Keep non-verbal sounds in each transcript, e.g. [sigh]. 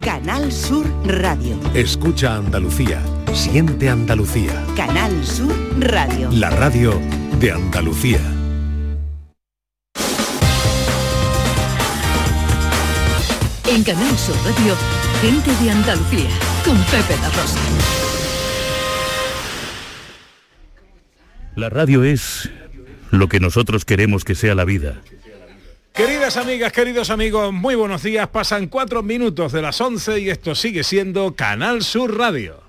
Canal Sur Radio. Escucha Andalucía. Siente Andalucía. Canal Sur Radio. La radio de Andalucía. En Canal Sur Radio, gente de Andalucía, con Pepe La Rosa. La radio es lo que nosotros queremos que sea la vida. Queridas amigas, queridos amigos, muy buenos días. Pasan cuatro minutos de las 11 y esto sigue siendo Canal Sur Radio.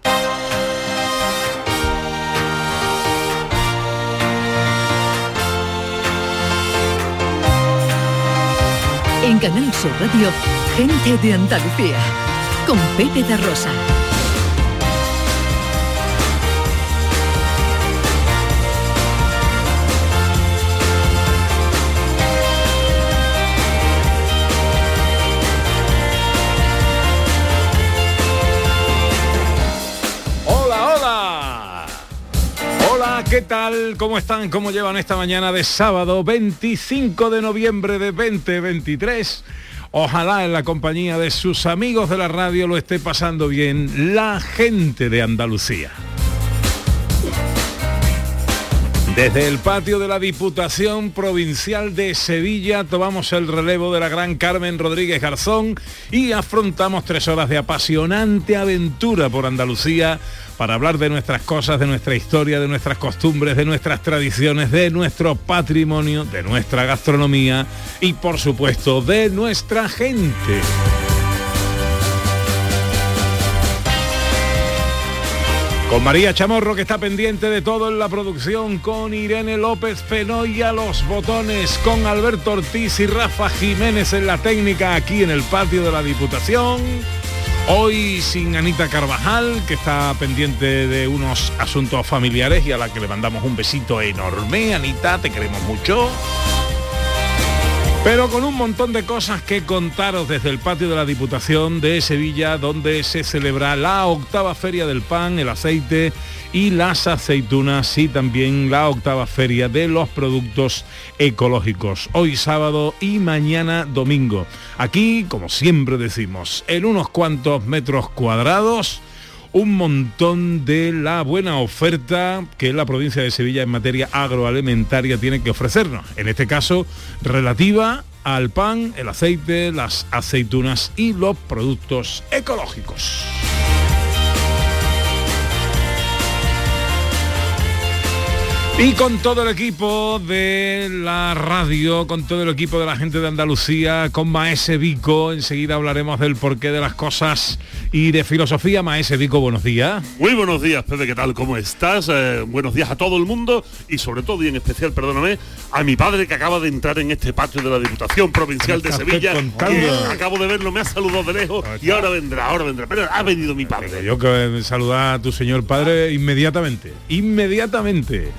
En Canal Sur Radio, gente de Andalucía, con Pepe de Rosa. ¿Qué tal? ¿Cómo están? ¿Cómo llevan esta mañana de sábado 25 de noviembre de 2023? Ojalá en la compañía de sus amigos de la radio lo esté pasando bien la gente de Andalucía. Desde el patio de la Diputación Provincial de Sevilla tomamos el relevo de la gran Carmen Rodríguez Garzón y afrontamos tres horas de apasionante aventura por Andalucía para hablar de nuestras cosas, de nuestra historia, de nuestras costumbres, de nuestras tradiciones, de nuestro patrimonio, de nuestra gastronomía y por supuesto de nuestra gente. Con María Chamorro que está pendiente de todo en la producción, con Irene López Fenoy a los botones, con Alberto Ortiz y Rafa Jiménez en la técnica aquí en el patio de la Diputación. Hoy sin Anita Carvajal, que está pendiente de unos asuntos familiares y a la que le mandamos un besito enorme. Anita, te queremos mucho. Pero con un montón de cosas que contaros desde el patio de la Diputación de Sevilla, donde se celebra la octava feria del pan, el aceite y las aceitunas y también la octava feria de los productos ecológicos. Hoy sábado y mañana domingo. Aquí, como siempre decimos, en unos cuantos metros cuadrados, un montón de la buena oferta que la provincia de Sevilla en materia agroalimentaria tiene que ofrecernos. En este caso, relativa al pan, el aceite, las aceitunas y los productos ecológicos. Y con todo el equipo de la radio, con todo el equipo de la gente de Andalucía, con Maese Vico, enseguida hablaremos del porqué de las cosas y de filosofía. Maese Vico, buenos días. Muy buenos días, Pepe, ¿qué tal? ¿Cómo estás? Eh, buenos días a todo el mundo y sobre todo y en especial, perdóname, a mi padre que acaba de entrar en este patio de la Diputación Provincial de Sevilla. que acabo de verlo, me ha saludado de lejos y ahora vendrá, ahora vendrá. Pero ha venido mi padre. Yo que saludar a tu señor padre inmediatamente, inmediatamente.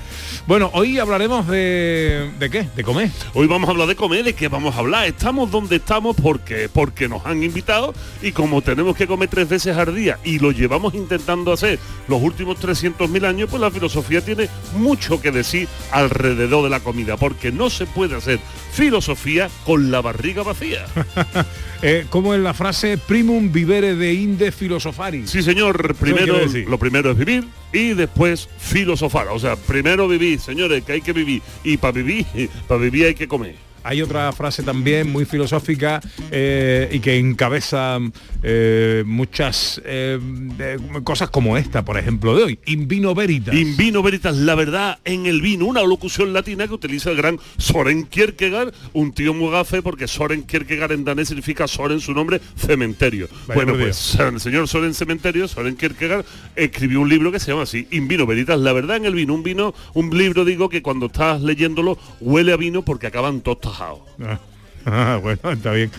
Bueno, hoy hablaremos de... ¿De qué? ¿De comer? Hoy vamos a hablar de comer, ¿de qué vamos a hablar? Estamos donde estamos porque, porque nos han invitado y como tenemos que comer tres veces al día y lo llevamos intentando hacer los últimos 300.000 años, pues la filosofía tiene mucho que decir alrededor de la comida, porque no se puede hacer filosofía con la barriga vacía. [laughs] Eh, ¿Cómo es la frase primum vivere de inde filosofari? Sí, señor, primero, lo primero es vivir y después filosofar. O sea, primero vivir, señores, que hay que vivir. Y para vivir, [laughs] para vivir hay que comer. Hay otra frase también muy filosófica eh, y que encabeza eh, muchas eh, cosas como esta, por ejemplo, de hoy. In vino veritas. In vino veritas, la verdad en el vino, una locución latina que utiliza el gran Soren Kierkegaard, un tío muy gafe porque Soren Kierkegaard en danés significa Soren su nombre, cementerio. Vaya bueno, pues el señor Soren Cementerio, Soren Kierkegaard, escribió un libro que se llama así, In vino veritas, la verdad en el vino, un vino, un libro digo que cuando estás leyéndolo huele a vino porque acaban todos [laughs] Ah, bueno, está bien.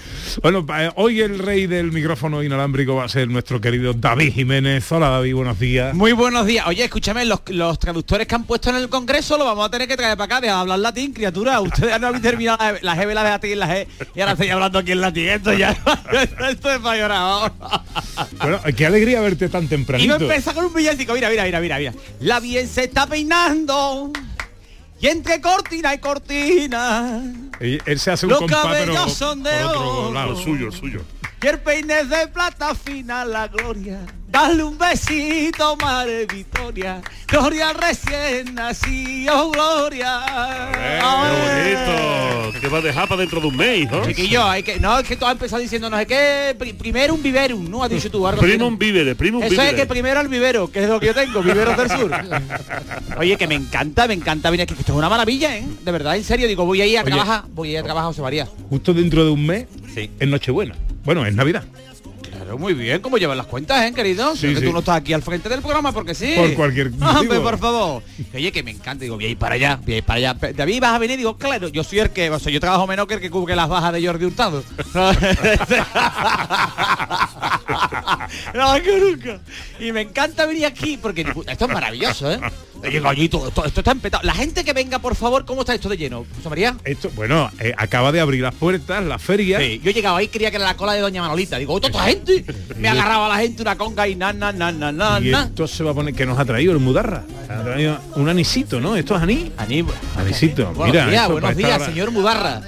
Bueno, eh, hoy el rey del micrófono inalámbrico va a ser nuestro querido David Jiménez. Hola David, buenos días. Muy buenos días. Oye, escúchame, los, los traductores que han puesto en el Congreso lo vamos a tener que traer para acá, de hablar latín, criatura. Ustedes no habéis terminado la- la G, la de latín, la G, y ahora estoy hablando aquí en latín. Esto ya, [laughs] esto es para llorar. Bueno, qué alegría verte tan Y tempranito. no empieza con un villancico. Mira, mira, mira, mira, mira. La bien se está peinando. Y entre cortina y cortina. Y Él se hace un Los cabellos son de oro. lado. Suyo, suyo. y el peine de plata fina la gloria. Dale un besito, madre Victoria. Gloria recién nacido, Gloria. ¡Qué bonito! Que va a dejar para dentro de un mes, ¿no? Chiquillo, hay que, no, es que tú has empezado diciendo, no sé qué, pri- primero un viverum, ¿no? Has dicho tú algo Primo un vívere, primo un Eso es que primero el vivero, que es lo que yo tengo, viveros del sur. [laughs] Oye, que me encanta, me encanta venir aquí, que esto es una maravilla, ¿eh? De verdad, en serio, digo, voy a ir a Oye. trabajar, voy a ir a trabajar, José María. Justo dentro de un mes Sí. es Nochebuena. Bueno, es Navidad. Muy bien, ¿cómo llevan las cuentas, eh, querido? Sí, que sí. tú no estás aquí al frente del programa porque sí. Por cualquier [laughs] Hombre, motivo. por favor. Oye, que me encanta, digo, voy a ir para allá, voy a ir para allá. David, vas a venir, digo, claro, yo soy el que, o sea, yo trabajo menos que el que cubre las bajas de Jordi Hurtado. [laughs] [laughs] no, que nunca. Y me encanta venir aquí porque esto es maravilloso, ¿eh? Oye, gallito, esto, esto está empetado. La gente que venga, por favor, ¿cómo está esto de lleno? José María. Esto, bueno, eh, acaba de abrir las puertas, la feria. Sí, yo llegaba ahí creía que era la cola de Doña Manolita. Digo, ¿toda gente? [laughs] Me agarraba la gente una conga y na, na, na, na, na, Y esto se va a poner que nos ha traído el Mudarra. Ha traído un anisito, ¿no? Esto es anís. Aníbal. Anisito. Buenos Mira, días, buenos esta días, señor Mudarra.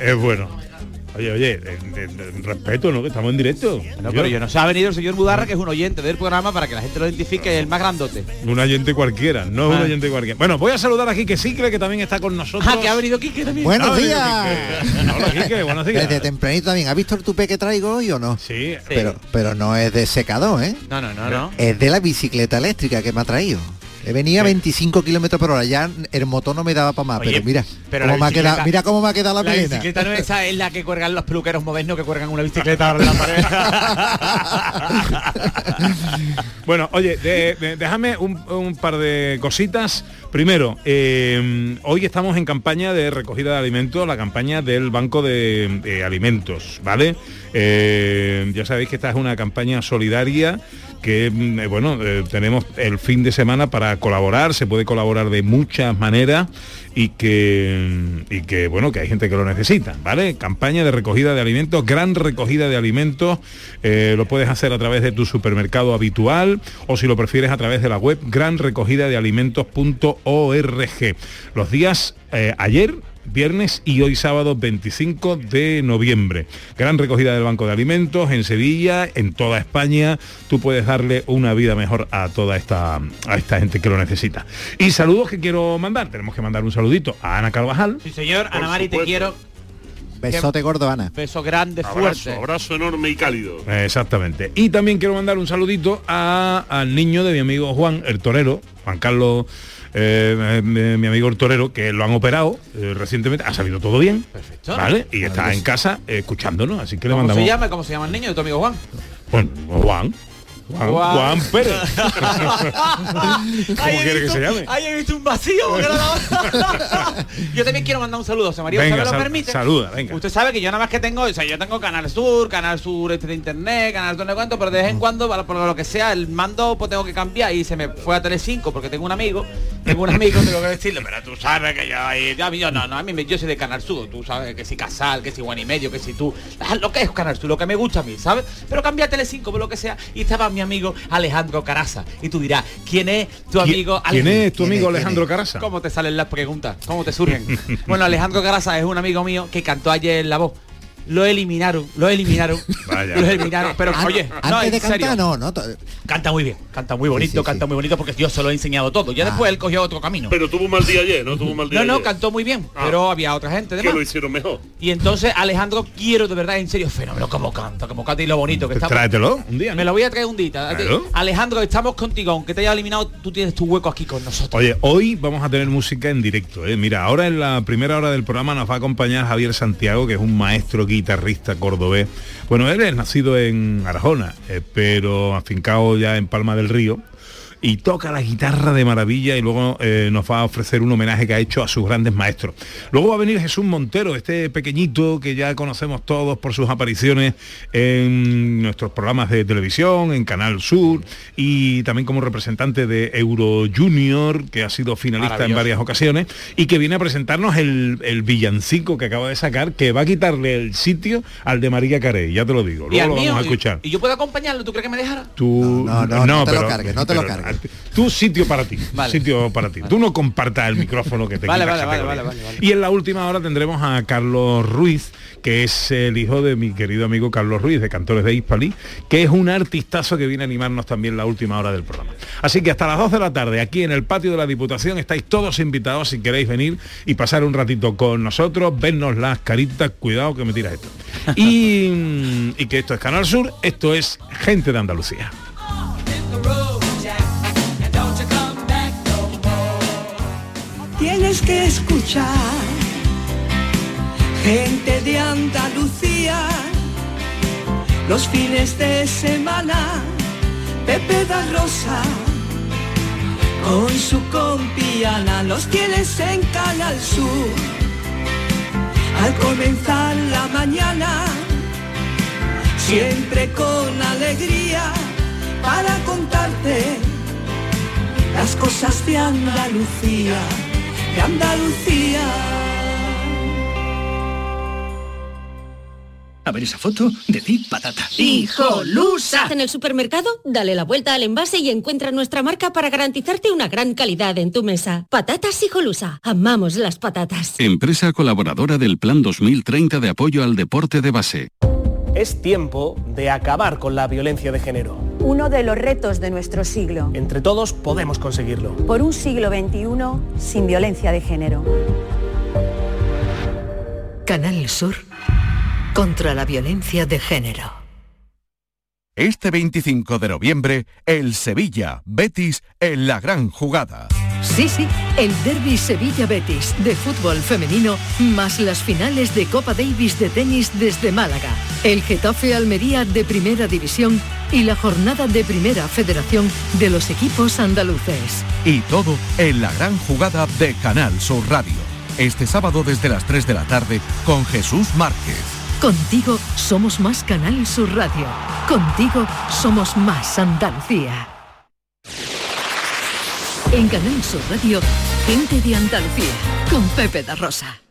es bueno. Oye, oye, en- en- en respeto, ¿no? Que estamos en directo. No, pero yo no sé, ha venido el señor Mudarra, que es un oyente del programa, para que la gente lo identifique, el más grandote. Un oyente cualquiera, no es Ah. un oyente cualquiera. Bueno, voy a saludar a Quique Sicle, que también está con nosotros. Ah, que ha venido Quique también. Buenos Ah, días. Quique. Hola, Quique, [laughs] buenos días. Desde tempranito también. ¿Ha visto el tupé que traigo hoy o no? Sí, Pero, pero no es de secador, ¿eh? No, no, no, no. Es de la bicicleta eléctrica que me ha traído. Eh, Venía a 25 kilómetros por hora, ya el motor no me daba para más, Oye, pero mira, pero cómo me ha quedado, mira cómo me ha quedado la, La melena. bicicleta no esa es la que cuelgan los peluqueros modernos que cuelgan una bicicleta en la pared. [laughs] Bueno, oye, de- de- déjame un, un par de cositas. Primero, eh, hoy estamos en campaña de recogida de alimentos, la campaña del Banco de, de Alimentos, ¿vale? Eh, ya sabéis que esta es una campaña solidaria que, mm, eh, bueno, eh, tenemos el fin de semana para colaborar, se puede colaborar de muchas maneras y que, y que, bueno, que hay gente que lo necesita, ¿vale? Campaña de recogida de alimentos, gran recogida de alimentos, eh, lo puedes hacer a través de tu supermercado habitual o si lo prefieres a través de la web granrecogidadealimentos.org. Los días ayer, viernes y hoy sábado 25 de noviembre. Gran recogida del Banco de Alimentos en Sevilla, en toda España. Tú puedes darle una vida mejor a toda esta, a esta gente que lo necesita. Y saludos que quiero mandar. Tenemos que mandar un saludito a Ana Carvajal. Sí, señor, Por Ana Mari, te quiero. Besote gordo, Ana. Beso grande, Abrazo, fuerte. abrazo enorme y cálido. Exactamente. Y también quiero mandar un saludito a- al niño de mi amigo Juan, el torero, Juan Carlos, eh, mi, mi amigo el torero, que lo han operado eh, recientemente. Ha salido todo bien. Perfecto. ¿Vale? Y está en casa eh, escuchándonos, así que le ¿Cómo mandamos. se llama? ¿Cómo se llama el niño de tu amigo Juan? Bueno, Juan. Juan, Juan. Juan Pérez. [laughs] ¿Cómo quiere que se llame? Ahí he visto un vacío. porque no la- [laughs] Yo también quiero mandar un saludo, José María. ¿Usted Venga, me lo sal- permite? saluda, venga. Usted sabe que yo nada más que tengo, o sea, yo tengo Canal Sur, Canal Sur este de Internet, Canal Sur de cuánto, pero de vez en cuando, para- por lo que sea, el mando pues tengo que cambiar y se me fue a Telecinco porque tengo un amigo, tengo un amigo, tengo que decirle, pero tú sabes que yo ahí, yo no, no, a mí me- yo soy de Canal Sur, tú sabes que si Casal, que si Juan y Medio, que si tú, ah, lo que es Canal Sur, lo que me gusta a mí, ¿sabes? Pero cambia a Telecinco por lo que sea y estaba mi amigo Alejandro Caraza y tú dirás, ¿quién es tu ¿Quién- amigo ¿Quién es tu ¿Quién amigo es? ¿Quién Alejandro es? Carasa? ¿Cómo te salen las preguntas? ¿Cómo te surgen? [laughs] bueno, Alejandro Caraza es un amigo mío que cantó ayer en La Voz. Lo eliminaron, lo eliminaron, [laughs] Vaya. lo eliminaron. Pero An- oye, antes no, en de cantar, serio, no, no. canta muy bien, canta muy bonito, Sí, sí, canta muy bonito porque yo se lo he enseñado todo. Ya Ah. después él cogió otro camino. Pero tuvo un mal día ayer, ¿no? Tuvo un mal día no, no, ayer. cantó muy bien, Ah. pero había otra gente Que lo hicieron mejor. Y entonces Alejandro quiero de verdad, en serio, fenómeno, como canta, como canta y lo bonito que está. Tráetelo un día. ¿no? Me lo voy a traer un día. Claro. Alejandro, estamos contigo, aunque te haya eliminado, tú tienes tu hueco aquí con nosotros. Oye, hoy vamos a tener música en directo. ¿eh? Mira, ahora en la primera hora del programa nos va a acompañar Javier Santiago, que es un maestro guitarrista cordobés. Bueno, él es nacido en Arjona, eh, pero afincado ya en Palma del Río. Y toca la guitarra de maravilla y luego eh, nos va a ofrecer un homenaje que ha hecho a sus grandes maestros. Luego va a venir Jesús Montero, este pequeñito que ya conocemos todos por sus apariciones en nuestros programas de televisión, en Canal Sur y también como representante de Euro Junior, que ha sido finalista en varias ocasiones y que viene a presentarnos el, el villancico que acaba de sacar, que va a quitarle el sitio al de María Carey, ya te lo digo. Luego lo mío, vamos a y- escuchar. Y, yo puedo acompañarlo, ¿tú crees que me dejara? Tú, No, no, no te lo cargues, no te lo cargues. Tú sitio para ti, Vale. sitio para ti. Tú no compartas el micrófono que te [laughs] Vale, vale, vale, vale. Y en la última hora tendremos a Carlos Ruiz, que es el hijo de mi querido amigo Carlos Ruiz, de Cantores de Hispalí, que es un artistazo que viene a animarnos también la última hora del programa. Así que hasta las 12 de la tarde, aquí en el patio de la Diputación, estáis todos invitados si queréis venir y pasar un ratito con nosotros, vernos las caritas, cuidado que me tiras esto. Y, y que esto es Canal Sur, esto es Gente de Andalucía. Tienes que escuchar gente de Andalucía los fines de semana. Pepe da Rosa con su compiana los tienes en Canal Sur. Al comenzar la mañana, siempre con alegría para contarte las cosas de Andalucía, de Andalucía. A ver esa foto, decid patata. ¡Hijolusa! En el supermercado, dale la vuelta al envase y encuentra nuestra marca para garantizarte una gran calidad en tu mesa. Patatas Hijolusa. Amamos las patatas. Empresa colaboradora del Plan 2030 de apoyo al deporte de base. Es tiempo de acabar con la violencia de género. Uno de los retos de nuestro siglo. Entre todos podemos conseguirlo. Por un siglo XXI sin violencia de género. Canal Sur contra la violencia de género. Este 25 de noviembre, el Sevilla Betis en la gran jugada. Sí, sí, el derby Sevilla-Betis de fútbol femenino más las finales de Copa Davis de tenis desde Málaga, el Getafe Almería de Primera División y la jornada de Primera Federación de los equipos andaluces. Y todo en la gran jugada de Canal Sur Radio. Este sábado desde las 3 de la tarde con Jesús Márquez. Contigo somos más Canal Sur Radio. Contigo somos más Andalucía. En Canal Sur Radio, gente de Andalucía, con Pepe da Rosa.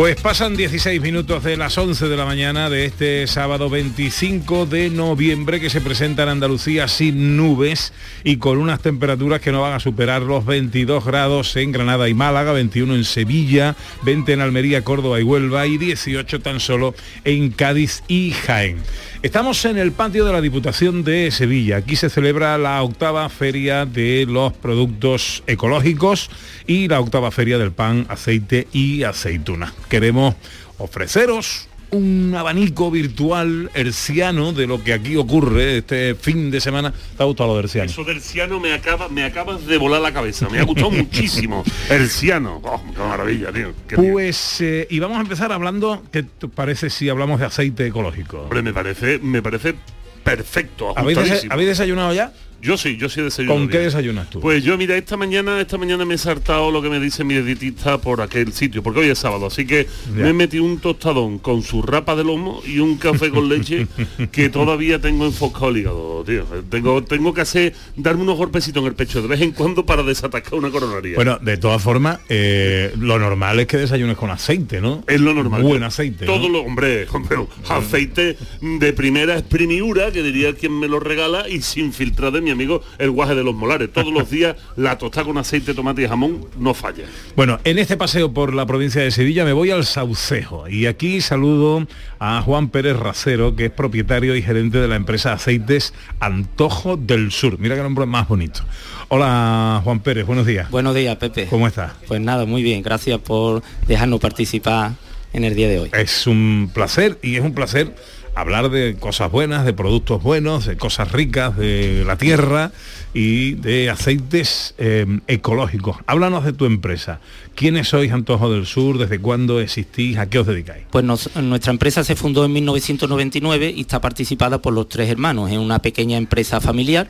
Pues pasan 16 minutos de las 11 de la mañana de este sábado 25 de noviembre que se presenta en Andalucía sin nubes y con unas temperaturas que no van a superar los 22 grados en Granada y Málaga, 21 en Sevilla, 20 en Almería, Córdoba y Huelva y 18 tan solo en Cádiz y Jaén. Estamos en el patio de la Diputación de Sevilla. Aquí se celebra la octava feria de los productos ecológicos y la octava feria del pan, aceite y aceituna. Queremos ofreceros un abanico virtual herciano de lo que aquí ocurre este fin de semana. ¿Te ha gustado lo de herciano? Eso del ciano me acaba, me acabas de volar la cabeza. Me ha gustado [laughs] muchísimo. El ciano. Oh, qué maravilla, tío. Qué. Pues, eh, y vamos a empezar hablando, ¿qué te parece si hablamos de aceite ecológico? Hombre, me parece, me parece perfecto. ¿Habéis, desa- ajustadísimo. ¿habéis desayunado ya? Yo sí, yo sí desayuno. ¿Con qué bien. desayunas tú? Pues yo, mira, esta mañana, esta mañana me he saltado lo que me dice mi dietista por aquel sitio, porque hoy es sábado, así que Ya. me he metido un tostadón con su rapa de lomo y un café con leche [laughs] que todavía tengo enfocado el hígado, tío. Tengo, tengo que hacer, darme unos golpecitos en el pecho de vez en cuando para desatacar una coronaria. Bueno, de todas formas, eh, lo normal es que desayunes con aceite, ¿no? Es lo normal. Buen aceite. ¿no? Todo lo, hombre, [laughs] hombre, aceite de primera esprimiura, que diría quien me lo regala, y sin filtrar de mi amigo el guaje de los molares. Todos los días la tostada con aceite, tomate y jamón no falla. Bueno, en este paseo por la provincia de Sevilla me voy al Saucejo y aquí saludo a Juan Pérez Racero, que es propietario y gerente de la empresa Aceites Antojo del Sur. Mira qué nombre más bonito. Hola Juan Pérez, buenos días. Buenos días, Pepe. ¿Cómo estás? Pues nada, muy bien. Gracias por dejarnos participar en el día de hoy. Es un placer y es un placer hablar de cosas buenas, de productos buenos, de cosas ricas, de la tierra y de aceites eh, ecológicos. Háblanos de tu empresa. ¿Quiénes sois Antojo del Sur? ¿Desde cuándo existís? ¿A qué os dedicáis? Pues nos- nuestra empresa se fundó en 1999 y está participada por los tres hermanos. Es una pequeña empresa familiar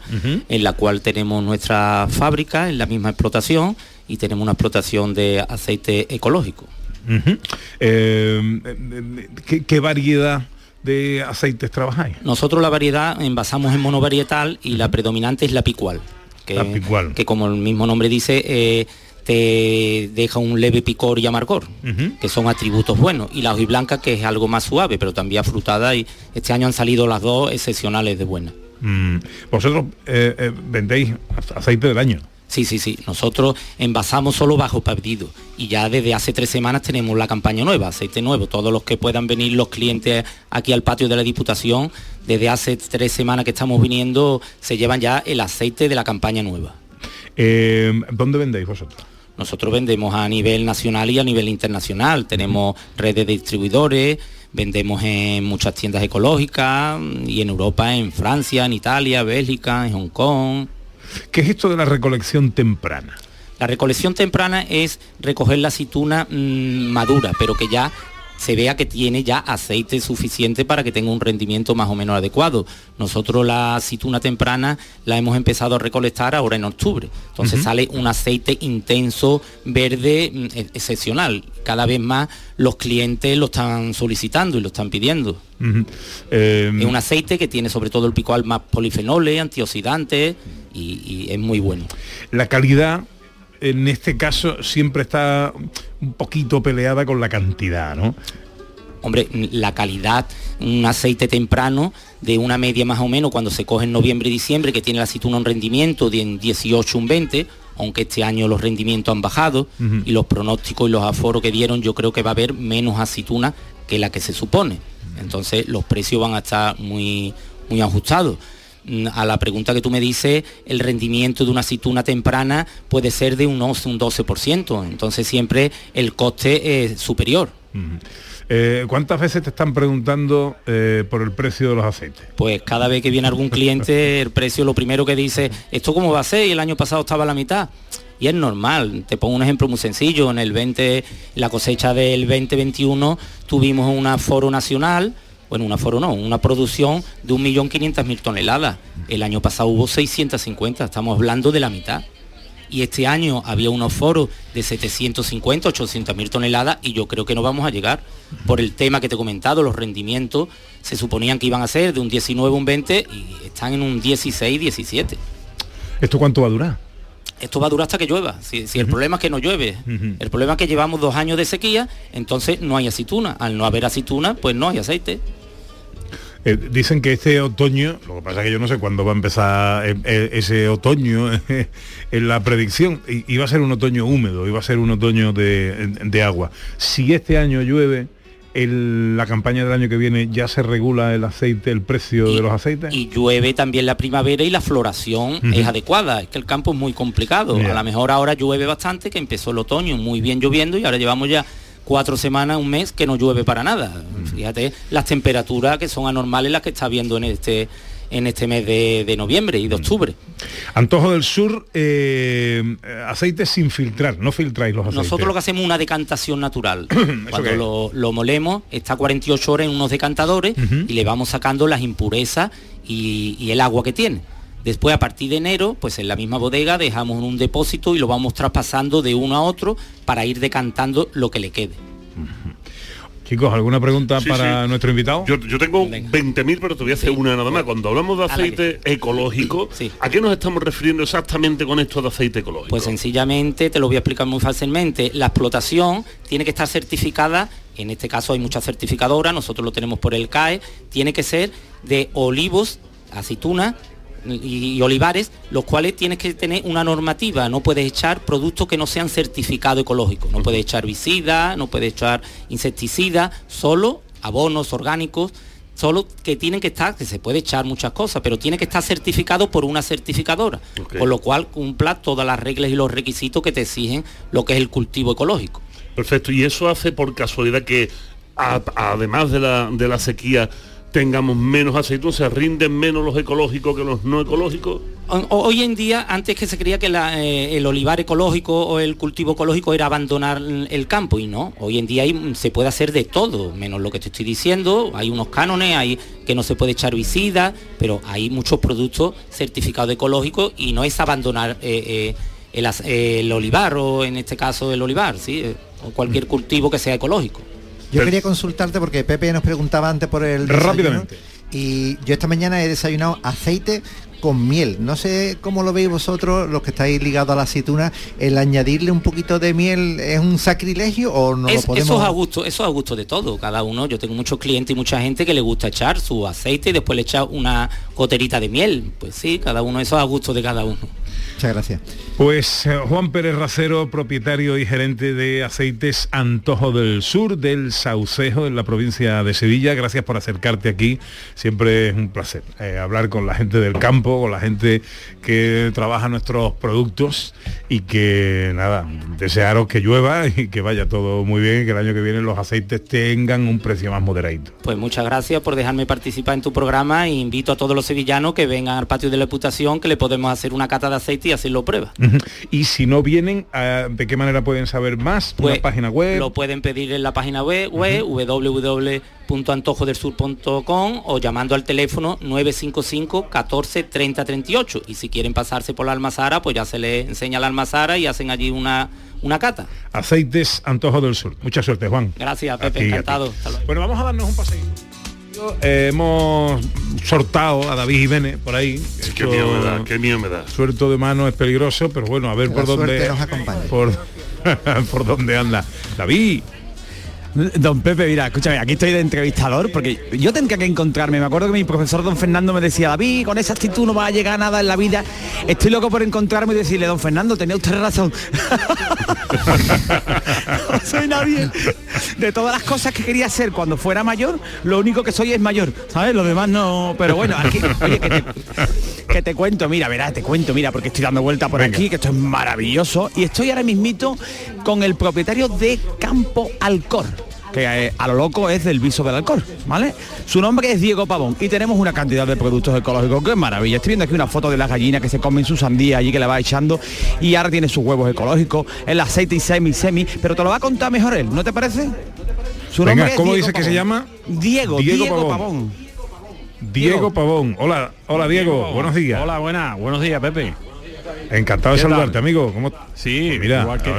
en la cual tenemos nuestra fábrica en la misma explotación y tenemos una explotación de aceite ecológico. Eh, eh, ¿qué, qué variedad de aceites trabajáis? Nosotros la variedad envasamos en monovarietal y la predominante es la picual. Que, La picual. que como el mismo nombre dice, eh, te deja un leve picor y amargor, que son atributos buenos. Y la hojiblanca, que es algo más suave, pero también afrutada. Y este año han salido las dos excepcionales de buena. Mm, Vosotros eh, eh, vendéis aceite del año. Sí, sí, sí. Nosotros envasamos solo bajo pedido y ya desde hace tres semanas tenemos la campaña nueva, aceite nuevo. Todos los que puedan venir los clientes aquí al patio de la Diputación, desde hace tres semanas que estamos viniendo, se llevan ya el aceite de la campaña nueva. Eh, ¿Dónde vendéis vosotros? Nosotros vendemos a nivel nacional y a nivel internacional. Tenemos redes de distribuidores, vendemos en muchas tiendas ecológicas y en Europa, en Francia, en Italia, Bélgica, en Hong Kong. ¿Qué es esto de la recolección temprana? La recolección temprana es recoger la aceituna mm, madura, pero que ya se vea que tiene ya aceite suficiente para que tenga un rendimiento más o menos adecuado. Nosotros la aceituna temprana la hemos empezado a recolectar ahora en octubre. Entonces sale un aceite intenso, verde, mm, e- excepcional. Cada vez más los clientes lo están solicitando y lo están pidiendo. Eh, Es un aceite que tiene sobre todo el picual más polifenoles, antioxidantes y- y es muy bueno. La calidad en este caso siempre está un poquito peleada con la cantidad, ¿no? Hombre, la calidad, un aceite temprano de una media más o menos cuando se coge en noviembre y diciembre, que tiene la aceituna un rendimiento de en 18, un 20, aunque este año los rendimientos han bajado y los pronósticos y los aforos que dieron, yo creo que va a haber menos aceituna que la que se supone. Entonces los precios van a estar muy, muy ajustados. Mm, A la pregunta que tú me dices, el rendimiento de una aceituna temprana puede ser de un 11, un 12%, entonces siempre el coste es superior. Eh, ¿Cuántas veces te están preguntando eh, por el precio de los aceites? Pues cada vez que viene algún cliente, [laughs] el precio lo primero que dice, ¿esto cómo va a ser? Y el año pasado estaba a la mitad. Y es normal. Te pongo un ejemplo muy sencillo. En el 20, la cosecha del 2021 tuvimos un aforo nacional, bueno, un aforo no, una producción de 1.500.000 toneladas. El año pasado hubo 650, estamos hablando de la mitad. Y este año había unos foros de 750, 800 mil toneladas y yo creo que no vamos a llegar por el tema que te he comentado, los rendimientos se suponían que iban a ser de un 19, un 20 y están en un 16, 17. ¿Esto cuánto va a durar? Esto va a durar hasta que llueva. Si, si el problema es que no llueve, el problema es que llevamos dos años de sequía, entonces no hay aceituna. Al no haber aceituna, pues no hay aceite. Eh, dicen que este otoño, lo que pasa es que yo no sé cuándo va a empezar eh, eh, ese otoño [laughs] en la predicción, iba a ser un otoño húmedo, iba a ser un otoño de, de agua. Si este año llueve, el- la campaña del año que viene ya se regula el aceite, el precio de los aceites. y llueve también la primavera y la floración es adecuada. Es que el campo es muy complicado. A lo mejor ahora llueve bastante, que empezó el otoño muy bien lloviendo y ahora llevamos ya cuatro semanas, un mes que no llueve para nada. Fíjate las temperaturas que son anormales las que está viendo en este en este mes de, de noviembre y de octubre. Antojo del Sur, eh, aceite sin filtrar, no filtráis los aceites. Nosotros lo que hacemos es una decantación natural. [clears throat] Cuando lo, lo molemos, está 48 horas en unos decantadores y le vamos sacando las impurezas y, y el agua que tiene. Después, a partir de enero, pues en la misma bodega dejamos en un depósito y lo vamos traspasando de uno a otro para ir decantando lo que le quede. Chicos, ¿alguna pregunta Sí, para sí. nuestro invitado? Yo, yo tengo 20.000, pero te voy a hacer una nada más. Cuando hablamos de A aceite ecológico, [clears throat] ¿a qué nos estamos refiriendo exactamente con esto de aceite ecológico? Pues sencillamente, te lo voy a explicar muy fácilmente, la explotación tiene que estar certificada, en este caso hay muchas certificadoras, nosotros lo tenemos por el CAE, tiene que ser de olivos, aceitunas y, y olivares, los cuales tienes que tener una normativa, no puedes echar productos que no sean certificados ecológicos, no puedes echar visida, no puedes echar insecticida, solo abonos orgánicos, solo que tienen que estar, que se puede echar muchas cosas, pero tiene que estar certificado por una certificadora, con lo cual cumpla todas las reglas y los requisitos que te exigen lo que es el cultivo ecológico. Perfecto. Y eso hace por casualidad que a- además de la, de la sequía tengamos menos aceitunas, se rinden menos los ecológicos que los no ecológicos. Ho- Hoy en día, antes que se creía que la, eh, el olivar ecológico o el cultivo ecológico era abandonar el campo y no, hoy en día hay- se puede hacer de todo, menos lo que te estoy diciendo, hay unos cánones, hay que no se puede echar visida, pero hay muchos productos certificados ecológicos y no es abandonar eh, eh, el, olivar o en este caso el olivar, ¿sí? O cualquier cultivo que sea ecológico. Yo quería consultarte porque Pepe nos preguntaba antes por el desayuno, Rápidamente. Y yo esta mañana he desayunado aceite con miel. No sé cómo lo veis vosotros, los que estáis ligados a la aceituna, el añadirle un poquito de miel es un sacrilegio o no Es- lo podemos. Eso es a gusto, eso es a gusto de todo, cada uno. Yo tengo muchos clientes y mucha gente que le gusta echar su aceite y después le echa una goterita de miel. Pues sí, cada uno, eso es a gusto de cada uno. Muchas gracias. Pues eh, Juan Pérez Racero, propietario y gerente de Aceites Antojo del Sur, del Saucejo, en la provincia de Sevilla. Gracias por acercarte aquí. Siempre es un placer eh, hablar con la gente del campo, con la gente que trabaja nuestros productos y que, nada, desearos que llueva [laughs] y que vaya todo muy bien y que el año que viene los aceites tengan un precio más moderadito. Pues muchas gracias por dejarme participar en tu programa e invito a todos los sevillanos que vengan al patio de la Diputación que le podemos hacer una cata de aceite y hacerlo prueba. Y si no vienen, ah, ¿de qué manera pueden saber más? Pues, ¿Una página web? Lo pueden pedir en la página web, web www.antojodelsur.com o llamando al teléfono 955 14 30 38 y si quieren pasarse por la almazara pues ya se les enseña la almazara y hacen allí una, una cata. Aceites Antojo del Sur. Mucha suerte, Juan. Gracias, Pepe, ti, encantado. Bueno, vamos a darnos un paseíto. Eh, hemos sortado a David Jiménez por ahí. qué miedo me da, qué miedo me da. Suelto de mano es peligroso, pero bueno, a ver Que por dónde. [laughs] [laughs] por dónde anda. David. Don Pepe, mira, escúchame, aquí estoy de entrevistador porque yo tendría que encontrarme. Me acuerdo que mi profesor don Fernando me decía, David, con esa actitud no va a llegar a nada en la vida. Estoy loco por encontrarme y decirle, don Fernando, tenía usted razón. [laughs] soy nadie. De todas las cosas que quería hacer cuando fuera mayor, lo único que soy es mayor. ¿Sabes? Lo demás no. Pero bueno, aquí, que te cuento, mira, verás, te cuento, mira, porque estoy dando vuelta por aquí, que esto es maravilloso. Y estoy ahora mismito con el propietario de Campo Alcor que eh, a lo loco es del viso del alcohol, ¿vale? Su nombre es Diego Pavón y tenemos una cantidad de productos ecológicos que es maravilla. Estoy viendo aquí una foto de las gallinas que se comen su sandía allí que le va echando y ahora tiene sus huevos ecológicos, el aceite y semi semi, pero te lo va a contar mejor él, ¿no te parece? Su Venga, es ¿cómo Diego dice que se llama? Diego, Diego Diego, Pavón. Pavón. Diego Pavón. Hola, hola Diego, buenos días. Hola, buenas, buenos días, Pepe. Encantado de saludarte, amigo. ¿Cómo- Sí, Mira, igual que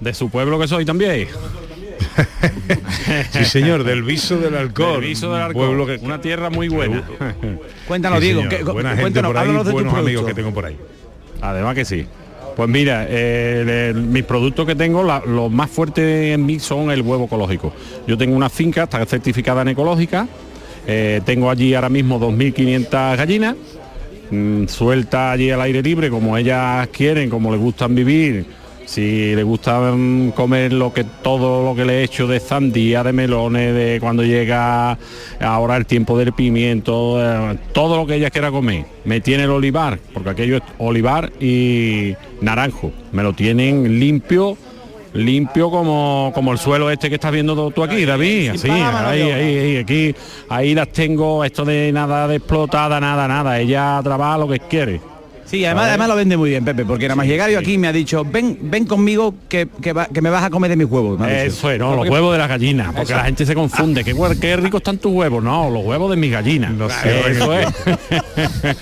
de su pueblo que soy también. [laughs] Sí, señor, del viso del alcohol. Del Viso del Alcor, pueblo que una tierra muy buena. [laughs] Cuéntanos, Sí, Diego, que- buena gente cuéntanos, por ahí, de buenos amigos que tengo por ahí. Además que sí. Pues mira, eh, el- mis productos que tengo, la- los más fuertes en mí son el huevo ecológico. Yo tengo una finca, está certificada en ecológica. Eh, tengo allí ahora mismo 2.500 gallinas, mm, sueltas allí al aire libre, como ellas quieren, como les gustan vivir. Si les gusta mm, comer lo que todo lo que le he hecho de sandía, de melones, de cuando llega ahora el tiempo del pimiento, eh, todo lo que ella quiera comer. Me tiene el olivar, porque aquello es olivar y naranjo. Me lo tienen limpio, limpio como, como el suelo este que estás viendo tú aquí, David. Así, ahí, ahí, ahí, aquí, ahí las tengo, esto de nada de explotada, nada, nada. Ella trabaja lo que quiere. Sí, además, además lo vende muy bien, Pepe, porque nada más llegar yo aquí me ha dicho, ven, ven conmigo que, que, va- que me vas a comer de mis huevos. Eso es, no, los huevos de las gallinas, porque Eso. la gente se confunde. ¿Qué, qué ricos están tus huevos? No, los huevos de mis gallinas. Eso es. [laughs]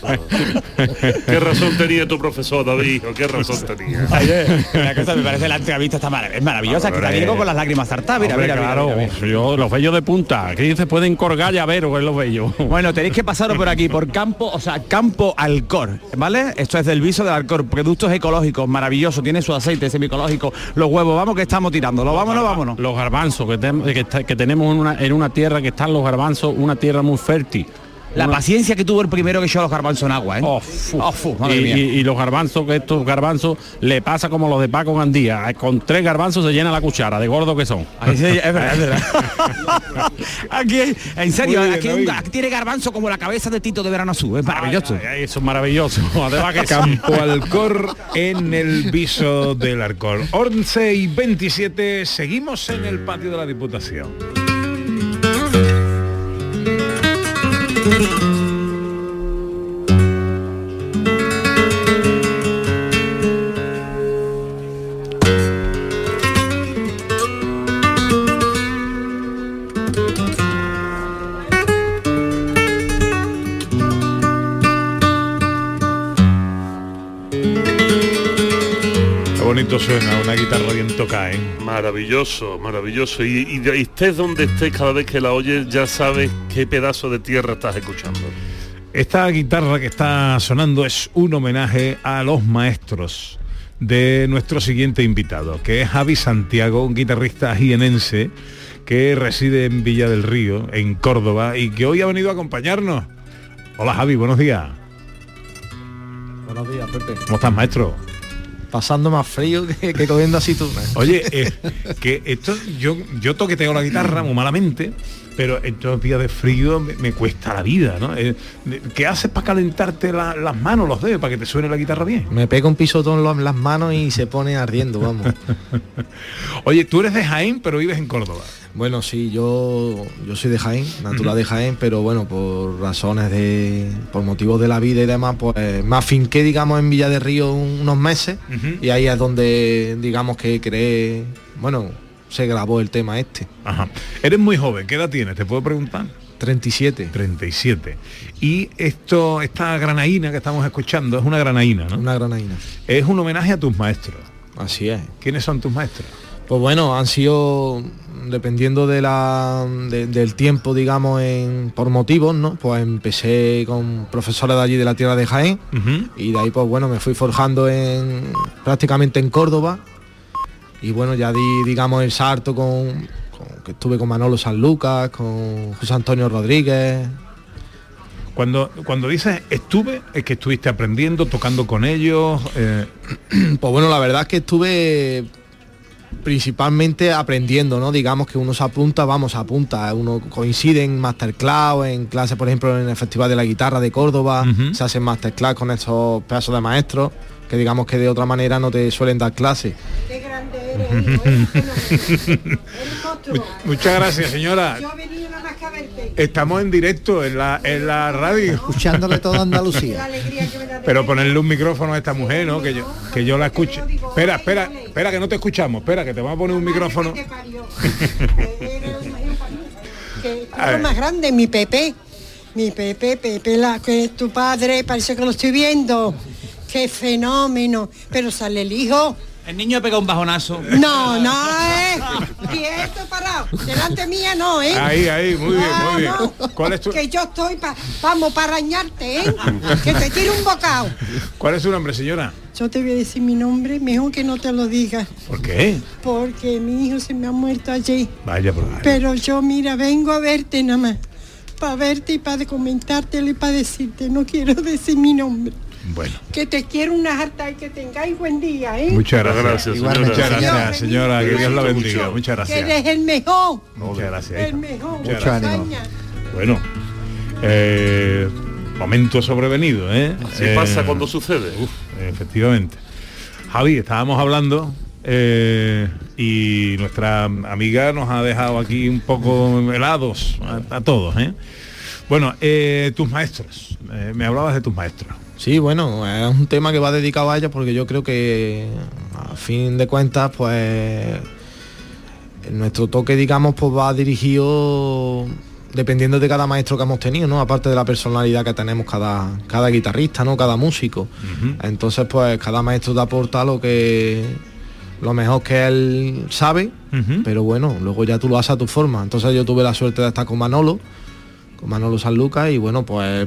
¿Qué razón tenía tu profesor, David? ¿O ¿Qué razón tenía? [laughs] La cosa me parece la entrevista está marav- es maravillosa, que está Diego con las lágrimas saltadas, mira, Hombre, mira, mira, claro, mira, mira. yo los bellos de punta. ¿Qué dices? Pueden colgar llaveros en los bellos. Bueno, tenéis que pasaros por aquí, por campo, o sea, campo Alcor, ¿vale? Esto es del viso del Alcor, productos ecológicos, maravilloso, tiene su aceite semicológico, los huevos, vamos que estamos tirando, los vámonos, vámonos. Los garbanzos que, tem- que está- que tenemos en una, en una tierra que están los garbanzos, una tierra muy fértil. La Una- paciencia que tuvo el primero que echó los garbanzos en agua, ¿eh? Oh, fu. Oh, fu, y, madre mía. y- y los garbanzos, que estos garbanzos le pasa como los de Paco Gandía. Con tres garbanzos se llena la cuchara, de gordo que son. Sí, es verdad, es verdad. [laughs] aquí, hay- en serio, bien, aquí, un- aquí tiene garbanzo como la cabeza de Tito de Verano Azul, es maravilloso. Ay, ay, eso es maravilloso. [laughs] Además que sí. Campo Alcor en el viso del alcohol. 11 y 27, seguimos en el patio de la Diputación. Suena una guitarra bien tocada, ¿eh? Maravilloso, maravilloso. Y, y, y estés donde estés, cada vez que la oyes ya sabes qué pedazo de tierra estás escuchando. Esta guitarra que está sonando es un homenaje a los maestros de nuestro siguiente invitado, que es Javi Santiago, un guitarrista jienense que reside en Villa del Río, en Córdoba, y que hoy ha venido a acompañarnos. Hola Javi, buenos días. Buenos días, Pepe. ¿Cómo estás, maestro? Pasando más frío que, que cogiendo aceitunas. Oye, eh, que esto, yo, yo toqueteo la guitarra muy malamente, pero estos días de frío me, me cuesta la vida, ¿no? Eh, ¿Qué haces para calentarte la- las manos, los dedos, para que te suene la guitarra bien? Me pega un pisotón en en las manos y se pone ardiendo, vamos. [laughs] Oye, tú eres de Jaén, pero vives en Córdoba. Bueno, sí, yo, yo soy de Jaén, natural de Jaén, pero bueno, por razones de, por motivos de la vida y demás, pues me afinqué, digamos, en Villa de Río un- unos meses y ahí es donde, digamos, que creé, bueno, se grabó el tema este. Ajá. Eres muy joven, ¿qué edad tienes? ¿Te puedo preguntar? 37. 37. Y esto, esta granaína que estamos escuchando, es una granaína, ¿no? Una granaína. Es un homenaje a tus maestros. Así es. ¿Quiénes son tus maestros? Pues bueno, han sido, dependiendo de la, de- del tiempo, digamos, en, por motivos, ¿no? Pues empecé con profesores de allí de la tierra de Jaén y de ahí, pues bueno, me fui forjando en prácticamente en Córdoba y bueno, ya di, digamos, el salto con, con- que estuve con Manolo Sanlúcar, con José Antonio Rodríguez. Cuando, cuando dices estuve, es que estuviste aprendiendo, tocando con ellos. eh, [clears throat] Pues bueno, la verdad es que estuve principalmente aprendiendo, ¿no? Digamos que uno se apunta, vamos, se apunta, uno coincide en masterclass, o en clases, por ejemplo, en el Festival de la Guitarra de Córdoba, se hacen masterclass con estos pedazos de maestros, que digamos que de otra manera no te suelen dar clases. Muchas gracias, señora. Estamos en directo en la, en la radio. Escuchándole toda [laughs] Andalucía. Pero ponerle un micrófono a esta mujer, ¿no? Que yo, que yo la escuche. Espera, espera, espera, que no te escuchamos. Espera, que te vamos a poner un micrófono. [laughs] eres más grande, mi Pepe. Mi Pepe, Pepe, la, que es tu padre, parece que lo estoy viendo. Qué fenómeno. Pero sale el hijo. El niño pega un bajonazo. No, no, eh. Quieto, parado. Delante mía no, ¿eh? Ahí, ahí, muy bien, muy bien. No, ¿Cuál es tu, Que yo estoy pa, vamos, para arañarte, ¿eh? Que te tire un bocado. cuál es su nombre, señora? Yo te voy a decir mi nombre, mejor que no te lo digas. ¿Por qué? Porque mi hijo se me ha muerto allí. Vaya por Pero yo, mira, vengo a verte nada más. Para verte y para comentártelo y para decirte, no quiero decir mi nombre. Bueno. Que te quiero una harta y que tengáis buen día, ¿eh? Muchas gracias. Igualmente. Muchas gracias, señora. Que Dios la bendiga. mucho. Muchas Que gracias. eres el mejor. Muchas gracias. El mejor. Muchas Mucho gracias. ánimo. Bueno, eh, momento sobrevenido, ¿eh? Así Eh, pasa cuando sucede. uf, efectivamente. Javi, estábamos hablando eh, y nuestra amiga nos ha dejado aquí un poco helados a, a todos, ¿eh? Bueno, eh, tus maestros. eh, me hablabas de tus maestros. Sí, bueno, es un tema que va dedicado a ella porque yo creo que a fin de cuentas, pues nuestro toque, digamos, pues va dirigido dependiendo de cada maestro que hemos tenido, ¿no? Aparte de la personalidad que tenemos cada, cada guitarrista, ¿no? Cada músico. Entonces, pues cada maestro te aporta lo que lo mejor que él sabe, pero bueno, luego ya tú lo haces a tu forma. Entonces yo tuve la suerte de estar con Manolo, con Manolo Sanluca y bueno, pues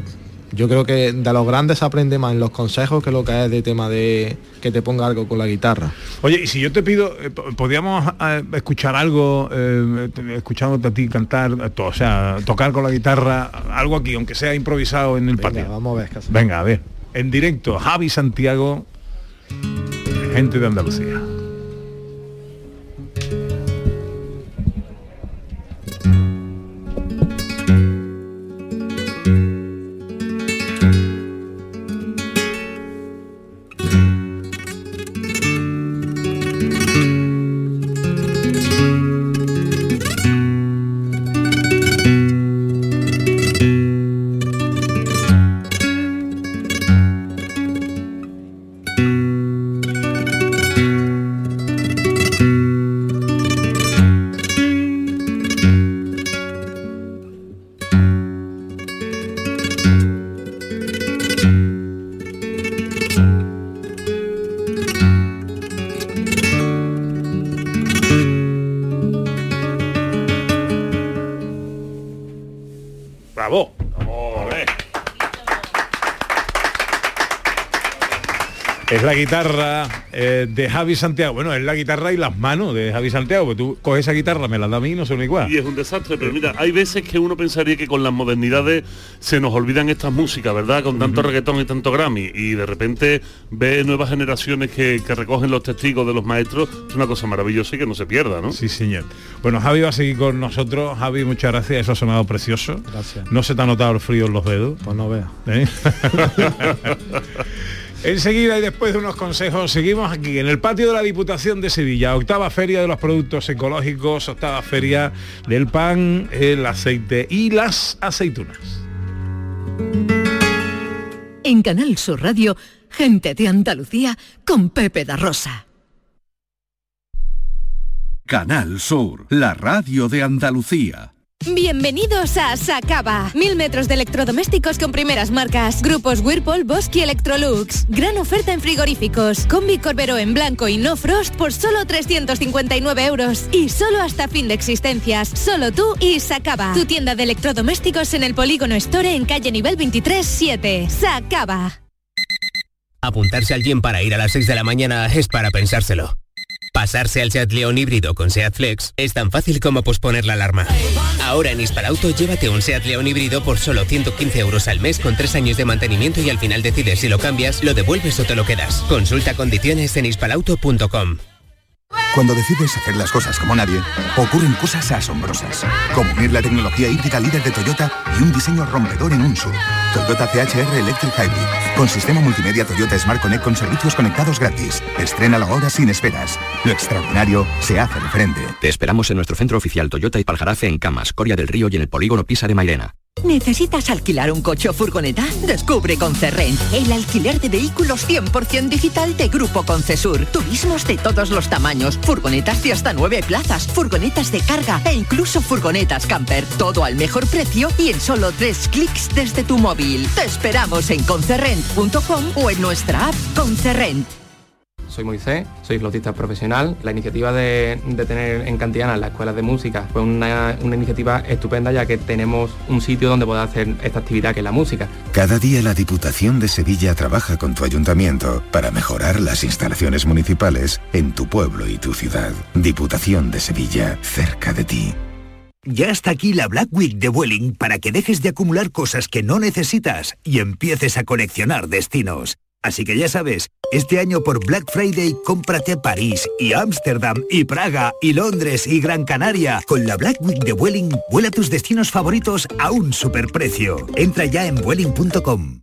yo creo que de los grandes aprende más en los consejos que lo que es de tema de que te ponga algo con la guitarra. Oye, y si yo te pido, eh, po- podríamos eh, escuchar algo, eh, te- escuchándote a ti cantar, eh, to- o sea, tocar con la guitarra, algo aquí, aunque sea improvisado en el patio. Vamos a ver. Venga, a ver. En directo, Javi Santiago, gente de Andalucía. Guitarra eh, de Javi Santiago. Bueno, es la guitarra y las manos de Javi Santiago. Que tú coges esa guitarra, me la da a mí y no son igual. Y es un desastre, pero mira, hay veces que uno pensaría que con las modernidades se nos olvidan estas músicas, ¿verdad? Con tanto reggaetón y tanto Grammy. Y de repente ve nuevas generaciones que, que recogen los testigos de los maestros. Es una cosa maravillosa y que no se pierda, ¿no? Sí, señor. Bueno, Javi va a seguir con nosotros. Javi, muchas gracias. Eso ha sonado precioso. Gracias. No se te ha notado el frío en los dedos. Pues no vea. ¿Eh? [laughs] [laughs] Enseguida y después de unos consejos, seguimos aquí en el patio de la Diputación de Sevilla, octava feria de los productos ecológicos, octava feria del pan, el aceite y las aceitunas. En Canal Sur Radio, gente de Andalucía con Pepe da Rosa. Canal Sur, la radio de Andalucía. Bienvenidos a Sacaba. Mil metros de electrodomésticos con primeras marcas. Grupos Whirlpool, Bosque y Electrolux. Gran oferta en frigoríficos. Combi Corbero en blanco y no frost por solo 359 euros. Y solo hasta fin de existencias. Solo tú y Sacaba. Tu tienda de electrodomésticos en el Polígono Store en calle nivel 23 7. Sacaba. Apuntarse al gym para ir a las 6 de la mañana es para pensárselo. Pasarse al Seat León híbrido con Seat Flex es tan fácil como posponer la alarma. Ahora en Hispalauto llévate un Seat León híbrido por solo 115 euros al mes con 3 años de mantenimiento y al final decides si lo cambias, lo devuelves o te lo quedas. Consulta condiciones en hispalauto.com. Cuando decides hacer las cosas como nadie, ocurren cosas asombrosas. Como unir la tecnología híbrida líder de Toyota y un diseño rompedor en un SUV. Toyota CHR Electric Hybrid. Con sistema multimedia Toyota Smart Connect con servicios conectados gratis. Estrena la hora sin esperas. Lo extraordinario se hace de. Te esperamos en nuestro centro oficial Toyota y Paljarafe en Camas, Coria del Río y en el polígono Pisa de Mairena. ¿Necesitas alquilar un coche o furgoneta? Descubre Concerrent, el alquiler de vehículos 100% digital de Grupo Concesur. Turismos de todos los tamaños, furgonetas de hasta nueve plazas, furgonetas de carga e incluso furgonetas camper. Todo al mejor precio y en solo tres clics desde tu móvil. Te esperamos en concerrent.com o en nuestra app Concerrent. Soy Moisés, soy flautista profesional. La iniciativa de, de tener en Cantiana las escuelas de música fue una, una iniciativa estupenda ya que tenemos un sitio donde poder hacer esta actividad que es la música. Cada día la Diputación de Sevilla trabaja con tu ayuntamiento para mejorar las instalaciones municipales en tu pueblo y tu ciudad. Diputación de Sevilla, cerca de ti. Ya está aquí la Black Week de Vueling para que dejes de acumular cosas que no necesitas y empieces a coleccionar destinos. Así que ya sabes, este año por Black Friday cómprate París y Ámsterdam y Praga y Londres y Gran Canaria. Con la Black Week de Vueling, vuela tus destinos favoritos a un superprecio. Entra ya en vueling.com.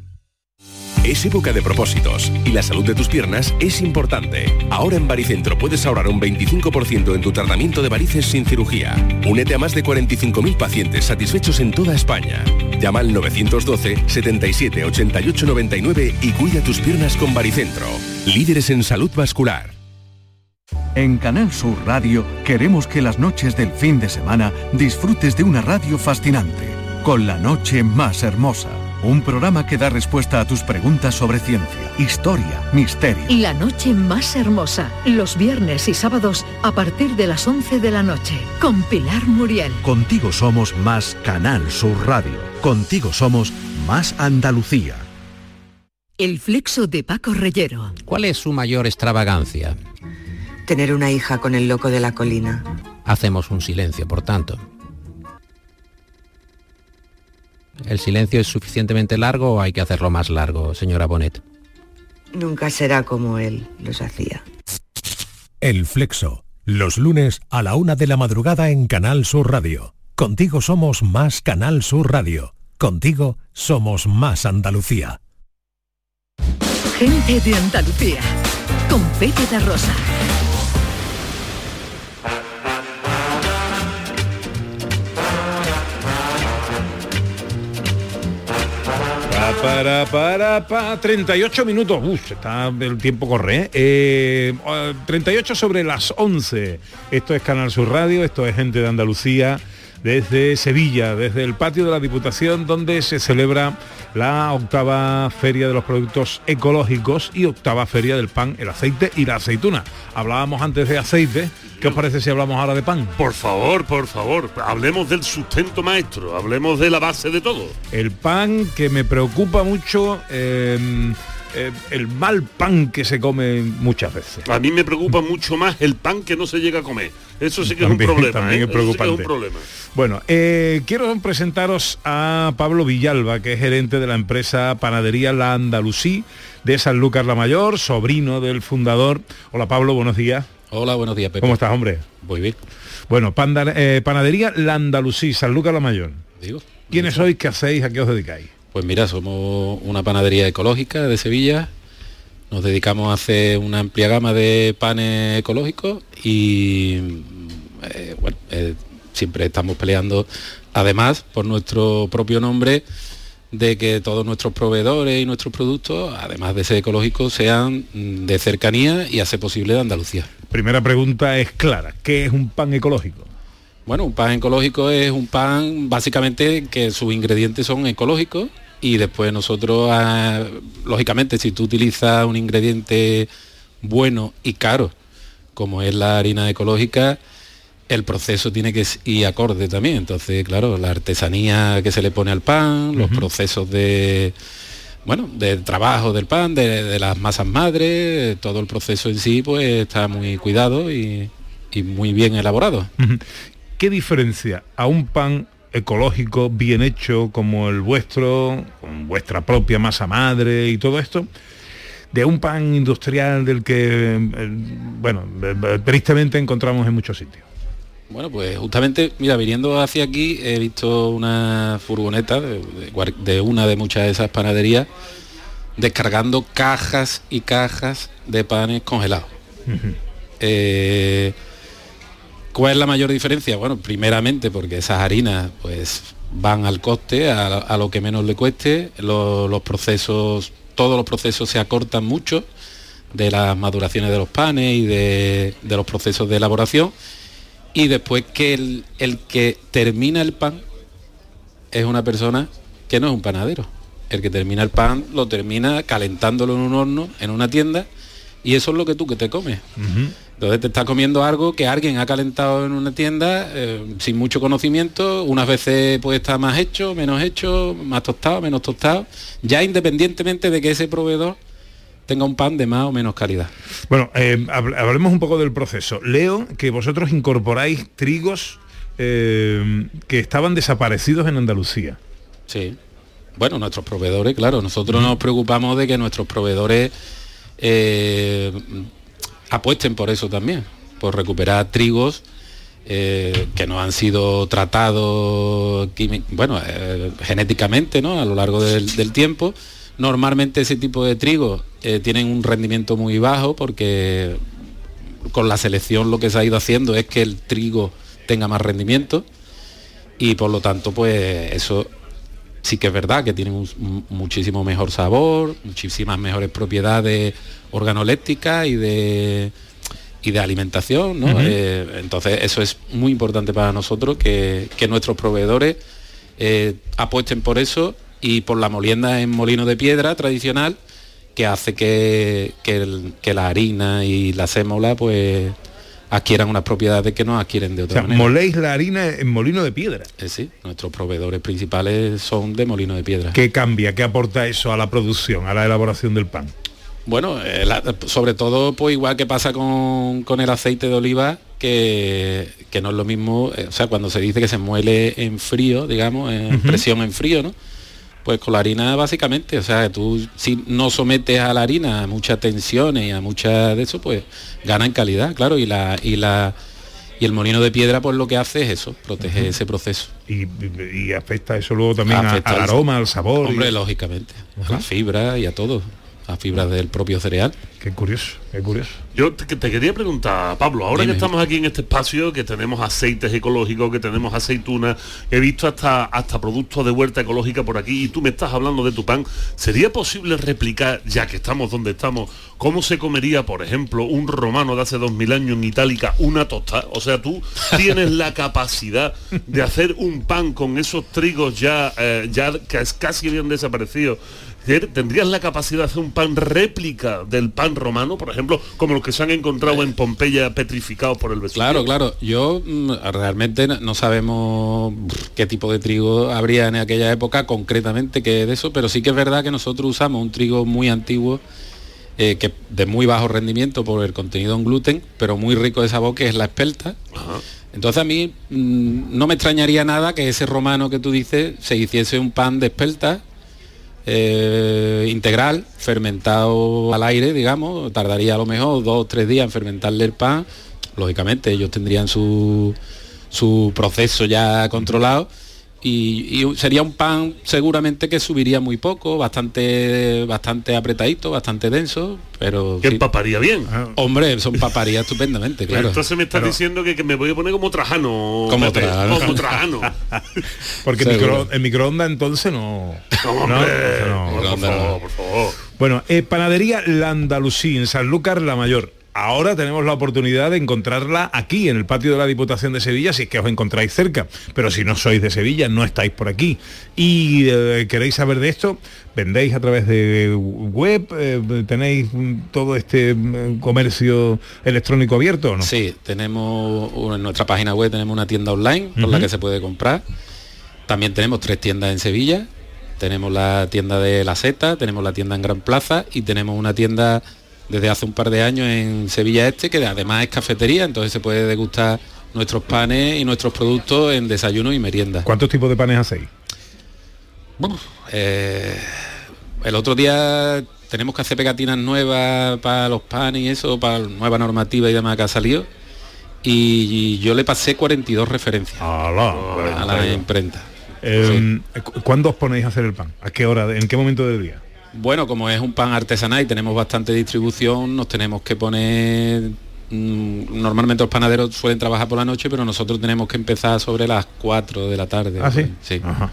Es época de propósitos y la salud de tus piernas es importante. Ahora en Baricentro puedes ahorrar un 25% en tu tratamiento de varices sin cirugía. Únete a más de 45.000 pacientes satisfechos en toda España. Llama al 912 77 88 99 y cuida tus piernas con Baricentro. Líderes en salud vascular. En Canal Sur Radio queremos que las noches del fin de semana disfrutes de una radio fascinante, con la noche más hermosa. Un programa que da respuesta a tus preguntas sobre ciencia, historia, misterio. La noche más hermosa, los viernes y sábados a partir de las 11 de la noche, con Pilar Muriel. Contigo somos más Canal Sur Radio. Contigo somos más Andalucía. El flexo de Paco Reyero. ¿Cuál es su mayor extravagancia? Tener una hija con el loco de la colina. Hacemos un silencio, por tanto. ¿El silencio es suficientemente largo o hay que hacerlo más largo, señora Bonet? Nunca será como él los hacía. El Flexo. Los lunes a la una de la madrugada en Canal Sur Radio. Contigo somos más Canal Sur Radio. Contigo somos más Andalucía. Gente de Andalucía, con Pepe da Rosa. Para, para, para, 38 minutos. Uf, está el tiempo corre. ¿eh? Eh, 38 sobre las 11. Esto es Canal Sur Radio, esto es Gente de Andalucía. Desde Sevilla, desde el patio de la Diputación, donde se celebra la octava Feria de los Productos Ecológicos y octava Feria del Pan, el aceite y la aceituna. Hablábamos antes de aceite, ¿qué os parece si hablamos ahora de pan? Por favor, por favor, hablemos del sustento maestro, hablemos de la base de todo. El pan que me preocupa mucho... Eh, eh, el mal pan que se come muchas veces. A mí me preocupa mucho más el pan que no se llega a comer. Eso sí que es un problema. También ¿eh? es preocupante. Eso sí que es un problema. Bueno, eh, quiero presentaros a Pablo Villalba, que es gerente de la empresa Panadería La Andalusí de San Lucas la Mayor, sobrino del fundador. Hola Pablo, buenos días. Hola, buenos días, Pepe. ¿Cómo estás, hombre? Muy bien. Bueno, panda- eh, Panadería La Andalusí, San Lucas la Mayor. Digo. ¿Quiénes sois? ¿Qué hacéis? ¿A qué os dedicáis? Pues mira, somos una panadería ecológica de Sevilla. Nos dedicamos a hacer una amplia gama de panes ecológicos y eh, bueno, eh, siempre estamos peleando, además, por nuestro propio nombre, de que todos nuestros proveedores y nuestros productos, además de ser ecológicos, sean de cercanía y hace posible de Andalucía. Primera pregunta es clara. ¿Qué es un pan ecológico? Bueno, un pan ecológico es un pan básicamente que sus ingredientes son ecológicos y después nosotros, ah, lógicamente, si tú utilizas un ingrediente bueno y caro, como es la harina ecológica, el proceso tiene que ir acorde también. Entonces, claro, la artesanía que se le pone al pan, los procesos de bueno, del trabajo del pan, de, de las masas madres, todo el proceso en sí, pues está muy cuidado y, y muy bien elaborado. ¿Qué diferencia a un pan ecológico bien hecho como el vuestro, con vuestra propia masa madre y todo esto, de un pan industrial del que, eh, bueno, eh, tristemente encontramos en muchos sitios? Bueno, pues justamente, mira, viniendo hacia aquí he visto una furgoneta de, de guar- de una de muchas de esas panaderías descargando cajas y cajas de panes congelados. Eh, ¿Cuál es la mayor diferencia? Bueno, primeramente porque esas harinas pues van al coste, a, lo que menos le cueste, Lo- los procesos, todos los procesos se acortan mucho de las maduraciones de los panes y de, de los procesos de elaboración y después que el, el que termina el pan es una persona que no es un panadero. El que termina el pan lo termina calentándolo en un horno, en una tienda, y eso es lo que tú que te comes. Entonces te estás comiendo algo que alguien ha calentado en una tienda eh, sin mucho conocimiento, unas veces puede estar más hecho, menos hecho, más tostado, menos tostado, ya independientemente de que ese proveedor tenga un pan de más o menos calidad. Bueno, eh, hab- hablemos un poco del proceso. Leo que vosotros incorporáis trigos eh, que estaban desaparecidos en Andalucía. Sí. Bueno, nuestros proveedores, claro, nosotros nos preocupamos de que nuestros proveedores apuesten por eso también, por recuperar trigos eh, que no han sido tratados bueno, eh, genéticamente ¿no? a lo largo del, tiempo. Normalmente ese tipo de trigos eh, tienen un rendimiento muy bajo porque con la selección lo que se ha ido haciendo es que el trigo tenga más rendimiento y por lo tanto pues eso sí que es verdad que tiene muchísimo mejor sabor, muchísimas mejores propiedades organolépticas y de y de alimentación, ¿no? Eh, entonces eso es muy importante para nosotros que, que nuestros proveedores eh, apuesten por eso y por la molienda en molino de piedra tradicional que hace que, que, el- que la harina y la sémola pues adquieran unas propiedades que no adquieren de O otra sea, manera. moléis la harina en molino de piedra. Eh, sí, nuestros proveedores principales son de molino de piedra. ¿Qué cambia? ¿Qué aporta eso a la producción, a la elaboración del pan? Bueno, eh, la- sobre todo, pues igual que pasa con, con el aceite de oliva, que, que no es lo mismo, eh, o sea, cuando se dice que se muele en frío, digamos, en presión en frío, ¿no? Pues con la harina básicamente, o sea, tú si no sometes a la harina a muchas tensiones y a mucha de eso, pues gana en calidad, claro, y la y la y el molino de piedra pues lo que hace es eso, protege ese proceso. Y, afecta eso luego también al aroma, al sabor. y- Hombre, lógicamente, a la fibra y a todo, las fibras del propio cereal. Qué curioso, qué curioso. Yo te, te quería preguntar, Pablo, ahora Dime. que estamos aquí en este espacio, que tenemos aceites ecológicos, que tenemos aceitunas, he visto hasta, hasta productos de huerta ecológica por aquí y tú me estás hablando de tu pan, ¿sería posible replicar, ya que estamos donde estamos, cómo se comería, por ejemplo, un romano de hace dos mil años en Itálica una tostada? O sea, tú [laughs] tienes la capacidad de hacer un pan con esos trigos ya, eh, ya cas- casi habían desaparecido. ¿Tendrías la capacidad de hacer un pan réplica del pan romano, por ejemplo, como los que se han encontrado en Pompeya petrificados por el vecino? Claro, claro. Yo mm, realmente no- sabemos qué tipo de trigo habría en aquella época concretamente que de eso, pero sí que es verdad que nosotros usamos un trigo muy antiguo eh, que de muy bajo rendimiento por el contenido en gluten, pero muy rico de sabor, que es la espelta. Entonces a mí mm, no me extrañaría nada que ese romano que tú dices se hiciese un pan de espelta eh, integral, fermentado al aire, digamos, tardaría a lo mejor dos o tres días en fermentarle el pan. Lógicamente ellos tendrían su, su proceso ya controlado y, y sería un pan seguramente que subiría muy poco, bastante, bastante apretadito, bastante denso, pero... Que sí. empaparía bien. Hombre, son paparía estupendamente, Pero claro. entonces me estás Pero- diciendo que, que me voy a poner como Trajano. Como Pepe, Trajano. Como Trajano. [laughs] Porque micro, en microondas entonces no. No, hombre, entonces no. por favor, por favor. Bueno, eh, panadería La Andalusí en Sanlúcar la Mayor. Ahora tenemos la oportunidad de encontrarla aquí, en el patio de la Diputación de Sevilla, si es que os encontráis cerca. Pero si no sois de Sevilla, no estáis por aquí. Y eh, queréis saber de esto, vendéis a través de web, eh, tenéis todo este mm, comercio electrónico abierto, o ¿no? Sí, tenemos en nuestra página web tenemos una tienda online por la que se puede comprar. También tenemos tres tiendas en Sevilla. Tenemos la tienda de La Seta, tenemos la tienda en Gran Plaza y tenemos una tienda desde hace un par de años en Sevilla Este, que además es cafetería, entonces se puede degustar nuestros panes y nuestros productos en desayuno y merienda. ¿Cuántos tipos de panes hacéis? Eh, el otro día tenemos que hacer pegatinas nuevas para los panes y eso, para nueva normativa y demás que ha salido. Y yo le pasé 42 referencias a la imprenta. Eh, cu- ¿Cuándo os ponéis a hacer el pan? ¿A qué hora? ¿En qué momento del día? Bueno, como es un pan artesanal y tenemos bastante distribución, nos tenemos que poner... mm, Normalmente los panaderos suelen trabajar por la noche, pero nosotros tenemos que empezar sobre las 4 de la tarde. ¿Ah, sí? Sí. Ajá.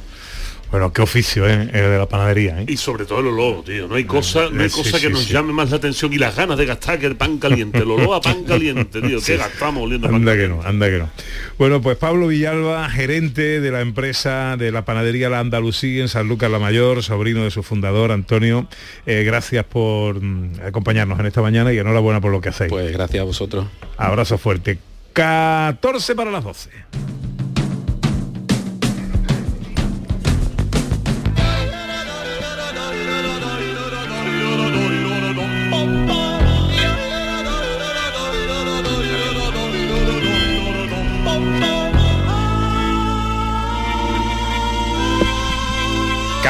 Bueno, qué oficio, ¿eh? El de la panadería, ¿eh? Y sobre todo el olor, tío. No hay cosa, no hay sí, cosa que sí, nos sí. llame más la atención y las ganas de gastar que el pan caliente. El olor a pan caliente, tío. Sí. ¿Qué gastamos oliendo pan Anda que no, anda que no. Bueno, pues Pablo Villalba, gerente de la empresa de la panadería La Andalusí en San Lucas la Mayor, sobrino de su fundador, Antonio. eh, gracias por mm, acompañarnos en esta mañana y enhorabuena por lo que hacéis. Pues gracias a vosotros. Abrazo fuerte. 14 para las 12.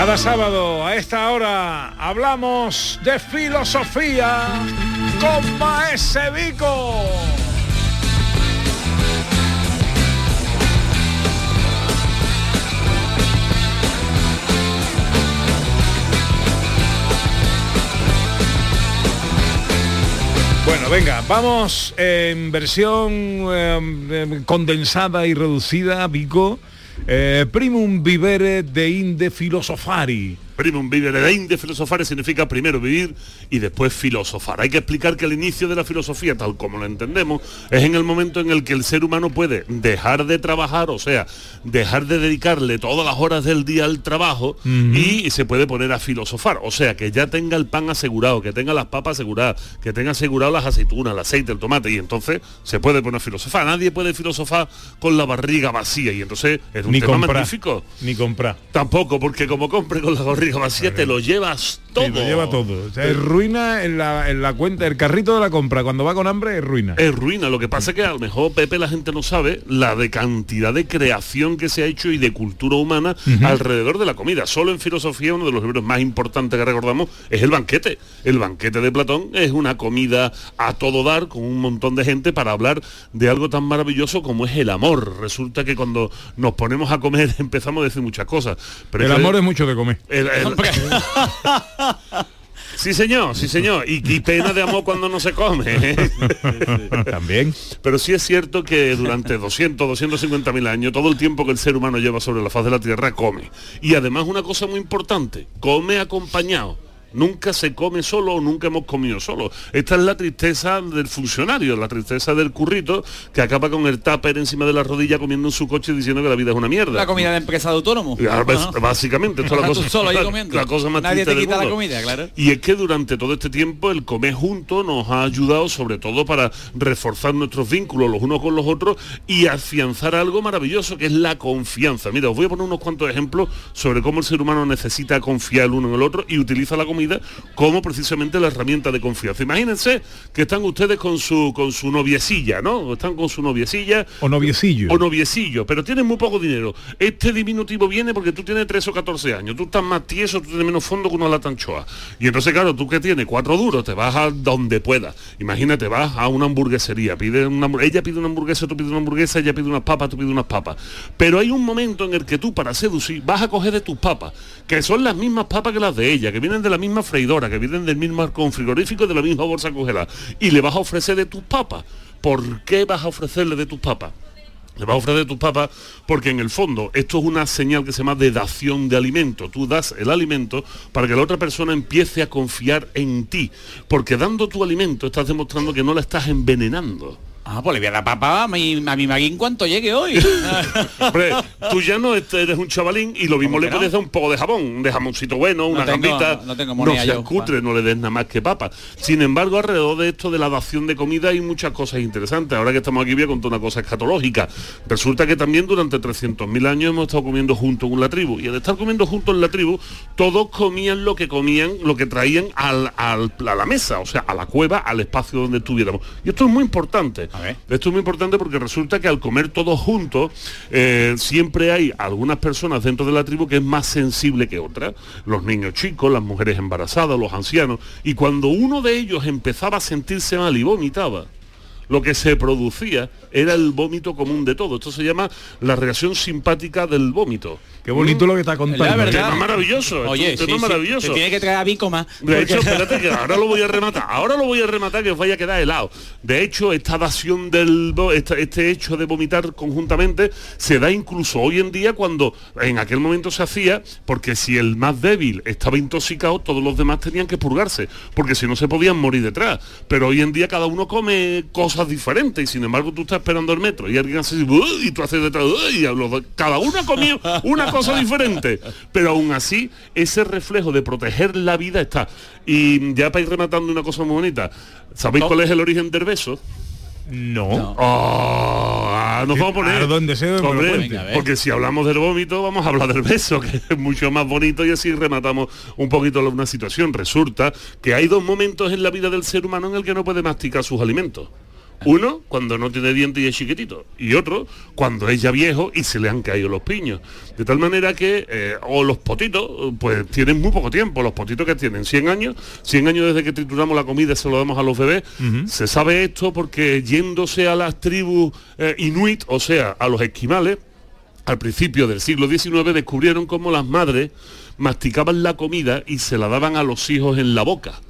Cada sábado a esta hora hablamos de filosofía con Maese Vico. Bueno, venga, vamos en versión eh, eh, condensada y reducida, Vico. Eh, primum vivere de inde filosofari. Primum vivere de filosofare significa primero vivir y después filosofar. Hay que explicar que el inicio de la filosofía, tal como lo entendemos, es en el momento en el que el ser humano puede dejar de trabajar, o sea, dejar de dedicarle todas las horas del día al trabajo y se puede poner a filosofar. O sea, que ya tenga el pan asegurado, que tenga las papas aseguradas, que tenga asegurado las aceitunas, el aceite, el tomate, y entonces se puede poner a filosofar. Nadie puede filosofar con la barriga vacía y entonces es un Ni tema comprar. magnífico. Ni comprar. Tampoco, porque como compre con la barriga vacía, te lo llevas todo. Sí, lo lleva todo. O sea, es ruina en la, en la cuenta, el carrito de la compra, cuando va con hambre es ruina. Es ruina. Lo que pasa es que a lo mejor, Pepe, la gente no sabe la de cantidad de creación que se ha hecho y de cultura humana alrededor de la comida. Solo en filosofía, uno de los libros más importantes que recordamos es el banquete. El banquete de Platón es una comida a todo dar con un montón de gente para hablar de algo tan maravilloso como es el amor. Resulta que cuando nos ponemos a comer [laughs] empezamos a decir muchas cosas. Pero el amor es mucho de comer. el- Sí, señor, sí, señor. Y, y pena de amor cuando no se come. ¿eh? También. Pero sí es cierto que durante 200, 250 mil años, todo el tiempo que el ser humano lleva sobre la faz de la Tierra, come. Y además una cosa muy importante, come acompañado. Nunca se come solo o nunca hemos comido solo. Esta es la tristeza del funcionario, la tristeza del currito que acaba con el tupper encima de la rodilla comiendo en su coche diciendo que la vida es una mierda. La comida de empresa de autónomo. Bas- Básicamente, esto es la [laughs] cosa, solo ahí [laughs] la- comiendo. la cosa más Nadie triste te del quita la comida, claro. Y es que durante todo este tiempo el comer juntos nos ha ayudado sobre todo para reforzar nuestros vínculos los unos con los otros y afianzar algo maravilloso que es la confianza. Mira, os voy a poner unos cuantos ejemplos sobre cómo el ser humano necesita confiar el uno en el otro y utiliza la comida como precisamente la herramienta de confianza. Imagínense que están ustedes con su con su noviecilla, ¿no? Están con su noviecilla O noviecillo. o noviecillo, pero tienes muy poco dinero. Este diminutivo viene porque tú tienes 13 o 14 años, tú estás más tieso, tú tienes menos fondo que una lata anchoa. Y entonces, claro, tú que tienes cuatro duros, te vas a donde puedas. Imagínate, vas a una hamburguesería, pide una, ella pide una hamburguesa, tú pides una hamburguesa, ella pide unas papas, tú pides unas papas. Pero hay un momento en el que tú, para seducir, vas a coger de tus papas, que son las mismas papas que las de ella, que vienen de la misma freidora, que vienen del mismo arcón frigorífico, de la misma bolsa congelada, y le vas a ofrecer de tus papas. ¿Por qué vas a ofrecerle de tus papas? Le vas a ofrecer tus papas porque en el fondo esto es una señal que se llama de dación de alimento. Tú das el alimento para que la otra persona empiece a confiar en ti. Porque dando tu alimento estás demostrando que no la estás envenenando. Ah, pues le voy a dar papá a mi, a mi Magui en cuanto llegue hoy. [laughs] Hombre, tú ya no eres un chavalín y lo mismo ¿Cómo le no? puedes dar un poco de jabón, de jamoncito bueno, una tengo- gambita. no- tengo no moneda seas yo, cutre, no le des nada más que papa. Sin embargo, alrededor de esto de la dación de comida hay muchas cosas interesantes. Ahora que estamos aquí voy a contar una cosa escatológica. Resulta que también durante 300.000 años hemos estado comiendo juntos en la tribu. Y al estar comiendo juntos en la tribu, todos comían lo que comían, lo que traían al- al- a la mesa, o sea, a la cueva, al espacio donde estuviéramos. Y esto es muy importante. Esto es muy importante porque resulta que al comer todos juntos, eh, siempre hay algunas personas dentro de la tribu que es más sensible que otras. Los niños chicos, las mujeres embarazadas, los ancianos. Y cuando uno de ellos empezaba a sentirse mal y vomitaba, lo que se producía era el vómito común de todo. Esto se llama la reacción simpática del vómito. Qué bonito lo que está contando. La verdad. Tema maravilloso. Oye, es sí, tema sí, maravilloso. te tiene que traer a Bicoma. De hecho, [laughs] espérate que ahora lo voy a rematar. Ahora lo voy a rematar que os vaya a quedar helado. De hecho, esta dación del esta- este hecho de vomitar conjuntamente se da incluso hoy en día cuando en aquel momento se hacía porque si el más débil estaba intoxicado, todos los demás tenían que purgarse, porque si no se podían morir detrás. Pero hoy en día cada uno come cosas diferentes y sin embargo tú estás esperando el metro y alguien hace y tú haces detrás, y dos- cada uno ha comido una cosa diferente. Pero aún así, ese reflejo de proteger la vida está. Y ya para ir rematando una cosa muy bonita, ¿sabéis cuál es el origen del beso? No. Ah, nos vamos a poner. A donde sea, me lo Hombre, cuente. Venga, a ver. porque si hablamos del vómito, vamos a hablar del beso, que es mucho más bonito y así rematamos un poquito una situación. Resulta que hay dos momentos en la vida del ser humano en el que no puede masticar sus alimentos. Uno, cuando no tiene dientes y es chiquitito. Y otro, cuando es ya viejo y se le han caído los piños. De tal manera que, eh, o los potitos, pues tienen muy poco tiempo. Los potitos que tienen 100 años, 100 años desde que trituramos la comida y se lo damos a los bebés. Se sabe esto porque yéndose a las tribus eh, inuit, o sea, a los esquimales, al principio del siglo XIX descubrieron cómo las madres masticaban la comida y se la daban a los hijos en la boca.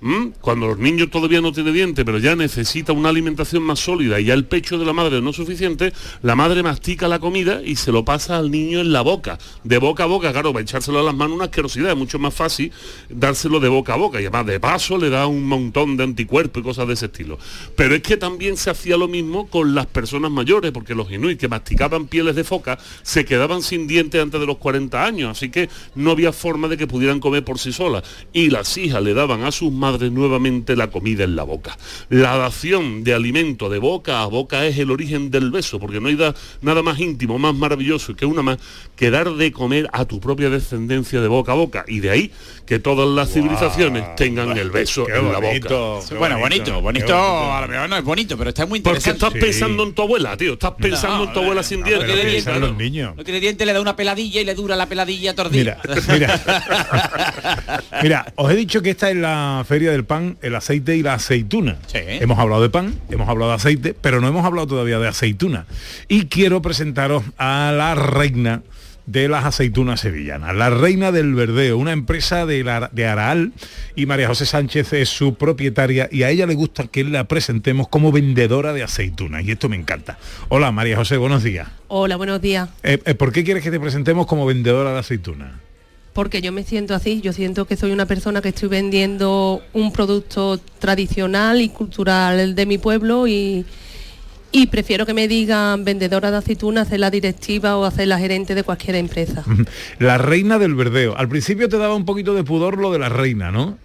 ¿Mm? Cuando los niños todavía no tienen dientes, pero ya necesita una alimentación más sólida y ya el pecho de la madre no es suficiente, la madre mastica la comida y se lo pasa al niño en la boca. De boca a boca, claro, para echárselo a las manos una asquerosidad, es mucho más fácil dárselo de boca a boca. Y además de paso le da un montón de anticuerpos y cosas de ese estilo. Pero es que también se hacía lo mismo con las personas mayores, porque los inuit que masticaban pieles de foca se quedaban sin dientes antes de los 40 años, así que no había forma de que pudieran comer por sí solas. Y las hijas le daban a sus madres nuevamente la comida en la boca. La dación de alimento de boca a boca es el origen del beso, porque no hay da- nada más íntimo, más maravilloso que una más que dar de comer a tu propia descendencia de boca a boca. Y de ahí que todas las civilizaciones tengan el beso Qué en la bonito, boca. Bueno, bonito, bonito, a lo mejor no es bonito, pero está muy Porque interesante. estás pensando en tu abuela, tío. Estás pensando en tu abuela sin dientes. tiene dientes, los. No tiene diente, le da una peladilla y le dura la peladilla. Mira, mira. [laughs] Mira, os he dicho que esta es la feria del pan, el aceite y la aceituna. Hemos hablado de pan, hemos hablado de aceite, pero no hemos hablado todavía de aceituna. Y quiero presentaros a la reina de las aceitunas sevillanas. La Reina del Verdeo, una empresa de, la, de Araal y María José Sánchez es su propietaria y a ella le gusta que la presentemos como vendedora de aceitunas y esto me encanta. Hola María José, buenos días. Hola, buenos días. Eh, eh, ¿Por qué quieres que te presentemos como vendedora de aceitunas? Porque yo me siento así, yo siento que soy una persona que estoy vendiendo un producto tradicional y cultural de mi pueblo y, y prefiero que me digan vendedora de aceitunas, hacer la directiva o hacer la gerente de cualquier empresa. La reina del verdeo. Al principio te daba un poquito de pudor lo de la reina, ¿no?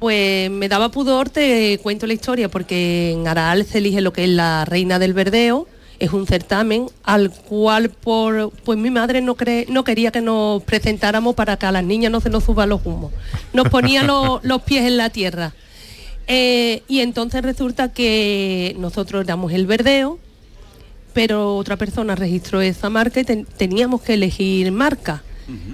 Pues me daba pudor, te cuento la historia, porque en Araal se elige lo que es la reina del verdeo, es un certamen al cual por pues mi madre no cree, no quería que nos presentáramos para que a las niñas no se nos suban los humos. Nos ponía los, [laughs] los pies en la tierra. Eh, y entonces resulta que nosotros damos el verdeo, pero otra persona registró esa marca y ten- teníamos que elegir marca.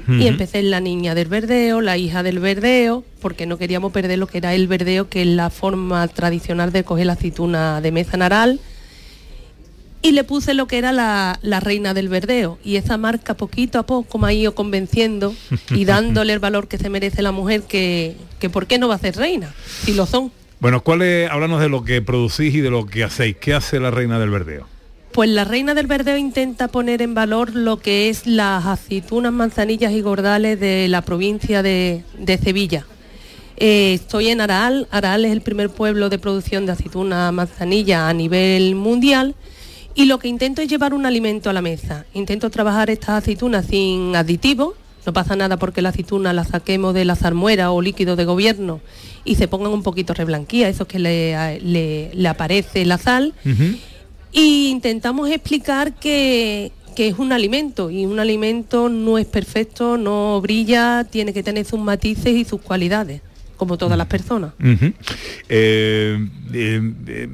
Y empecé en la niña del verdeo, la hija del verdeo, porque no queríamos perder lo que era el verdeo, que es la forma tradicional de coger la aceituna de mesa naral. Y le puse lo que era la, la reina del verdeo. Y esa marca poquito a poco me ha ido convenciendo y [laughs] dándole el valor que se merece la mujer, que, que por qué no va a ser reina, si lo son. Bueno, ¿cuál es, háblanos de lo que producís y de lo que hacéis. ¿Qué hace la reina del verdeo? Pues la reina del verdeo intenta poner en valor lo que es las aceitunas, manzanillas y gordales de la provincia de, de Sevilla. Eh, estoy en Araal. Araal es el primer pueblo de producción de aceituna manzanilla a nivel mundial. Y lo que intento es llevar un alimento a la mesa. Intento trabajar estas aceitunas sin aditivos. No pasa nada porque la aceituna la saquemos de la zarmuera o líquido de gobierno y se pongan un poquito reblanquía, eso que le, le- le aparece la sal. Y intentamos explicar que, que es un alimento y un alimento no es perfecto, no brilla, tiene que tener sus matices y sus cualidades, como todas las personas. Eh, eh, eh,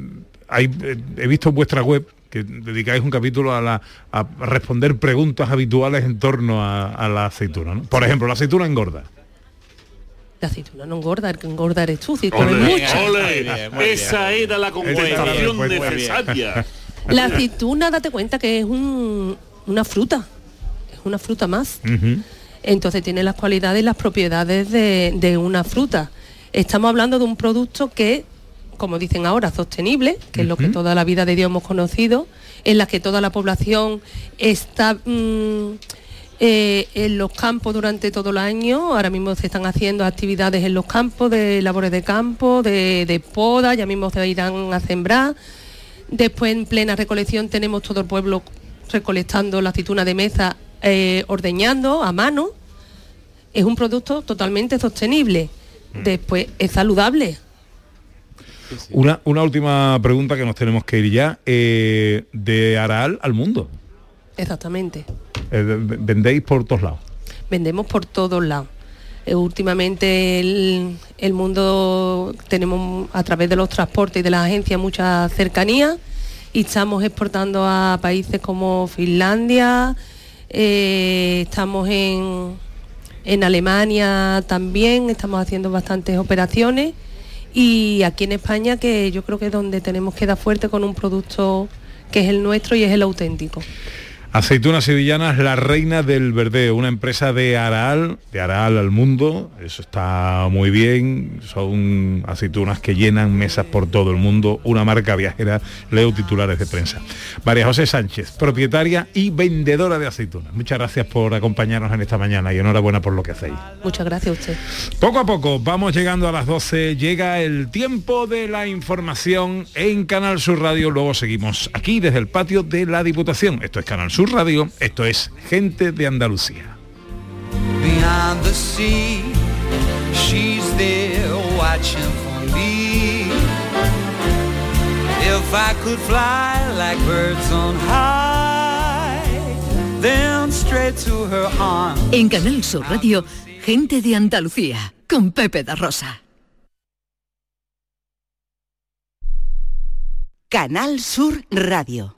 hay- eh, he visto en vuestra web que dedicáis un capítulo a, la- a responder preguntas habituales en torno a, a la aceituna. ¿no? Por ejemplo, la aceituna engorda. La aceituna no engorda, el que engorda eres tú, si comes Ole, mucho. ole, esa era la comunicación Muy bien. necesaria. La aceituna, date cuenta que es un- una fruta, es una fruta más. Entonces tiene las cualidades y las propiedades de, de una fruta. Estamos hablando de un producto que, como dicen ahora, sostenible, que es lo que toda la vida de Dios hemos conocido, en la que toda la población está mm, eh, en los campos durante todo el año. Ahora mismo se están haciendo actividades en los campos, de labores de campo, de, de poda, ya mismo se irán a sembrar. Después en plena recolección tenemos todo el pueblo recolectando la aceituna de mesa, eh, ordeñando a mano. Es un producto totalmente sostenible. Después es saludable. Una, una última pregunta que nos tenemos que ir ya. eh, de Araal al mundo. Exactamente. Eh, vendéis por todos lados. vendemos por todos lados. Eh, últimamente el, el mundo tenemos a través de los transportes y de las agencias mucha cercanía y estamos exportando a países como Finlandia, eh, estamos en, en Alemania también, estamos haciendo bastantes operaciones y aquí en España que yo creo que es donde tenemos que dar fuerte con un producto que es el nuestro y es el auténtico. Aceitunas sevillanas, la reina del verdeo, una empresa de Araal, de Araal al mundo, eso está muy bien, son aceitunas que llenan mesas por todo el mundo, una marca viajera, leo titulares de prensa. María José Sánchez, propietaria y vendedora de aceitunas. Muchas gracias por acompañarnos en esta mañana y enhorabuena por lo que hacéis. Muchas gracias a usted. Poco a poco vamos llegando a las 12, llega el tiempo de la información en Canal Sur Radio, luego seguimos aquí desde el patio de la Diputación. Esto es Canal Sur Radio, esto es Gente de Andalucía. Beyond the sea, she's there watching for me. If I could fly like birds on high, then straight to her arms. En Canal Sur Radio, gente de Andalucía, con Pepe da Rosa. Canal Sur Radio.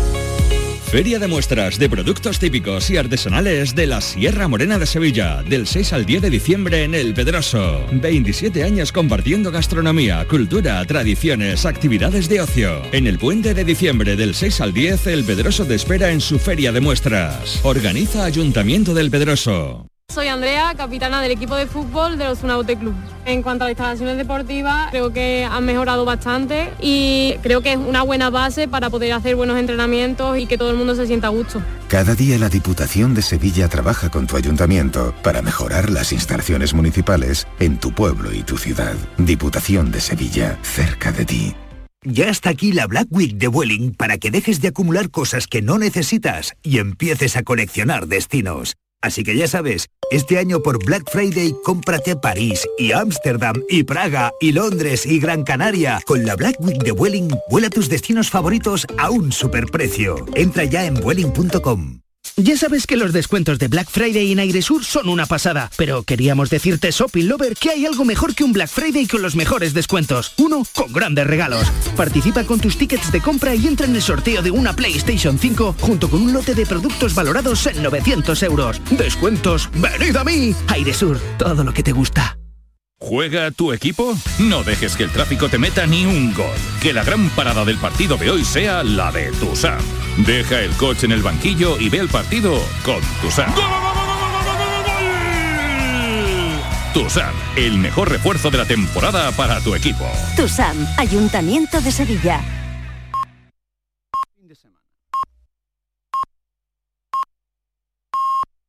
Feria de muestras de productos típicos y artesanales de la Sierra Morena de Sevilla, del 6 al 10 de diciembre en El Pedroso. 27 años compartiendo gastronomía, cultura, tradiciones, actividades de ocio. En el puente de diciembre del 6 al 10, El Pedroso te espera en su Feria de muestras. Organiza Ayuntamiento del Pedroso. Soy Andrea, capitana del equipo de fútbol de los Unaute Club. En cuanto a las instalaciones deportivas, creo que han mejorado bastante y creo que es una buena base para poder hacer buenos entrenamientos y que todo el mundo se sienta a gusto. Cada día la Diputación de Sevilla trabaja con tu ayuntamiento para mejorar las instalaciones municipales en tu pueblo y tu ciudad. Diputación de Sevilla, cerca de ti. Ya está aquí la Black Week de Vueling para que dejes de acumular cosas que no necesitas y empieces a coleccionar destinos. Así que ya sabes, este año por Black Friday cómprate París y Ámsterdam y Praga y Londres y Gran Canaria. Con la Black Week de Welling, vuela tus destinos favoritos a un superprecio. Entra ya en welling.com. Ya sabes que los descuentos de Black Friday en Airesur son una pasada, pero queríamos decirte, Shopping Lover, que hay algo mejor que un Black Friday con los mejores descuentos. Uno, con grandes regalos. Participa con tus tickets de compra y entra en el sorteo de una PlayStation 5 junto con un lote de productos valorados en 900 euros. Descuentos, venid a mí. Airesur, todo lo que te gusta. ¿Juega tu equipo? No dejes que el tráfico te meta ni un gol. Que la gran parada del partido de hoy sea la de Tusam. Deja el coche en el banquillo y ve el partido con Tusam. Tusam, el mejor refuerzo de la temporada para tu equipo. TUSAM, Ayuntamiento de Sevilla.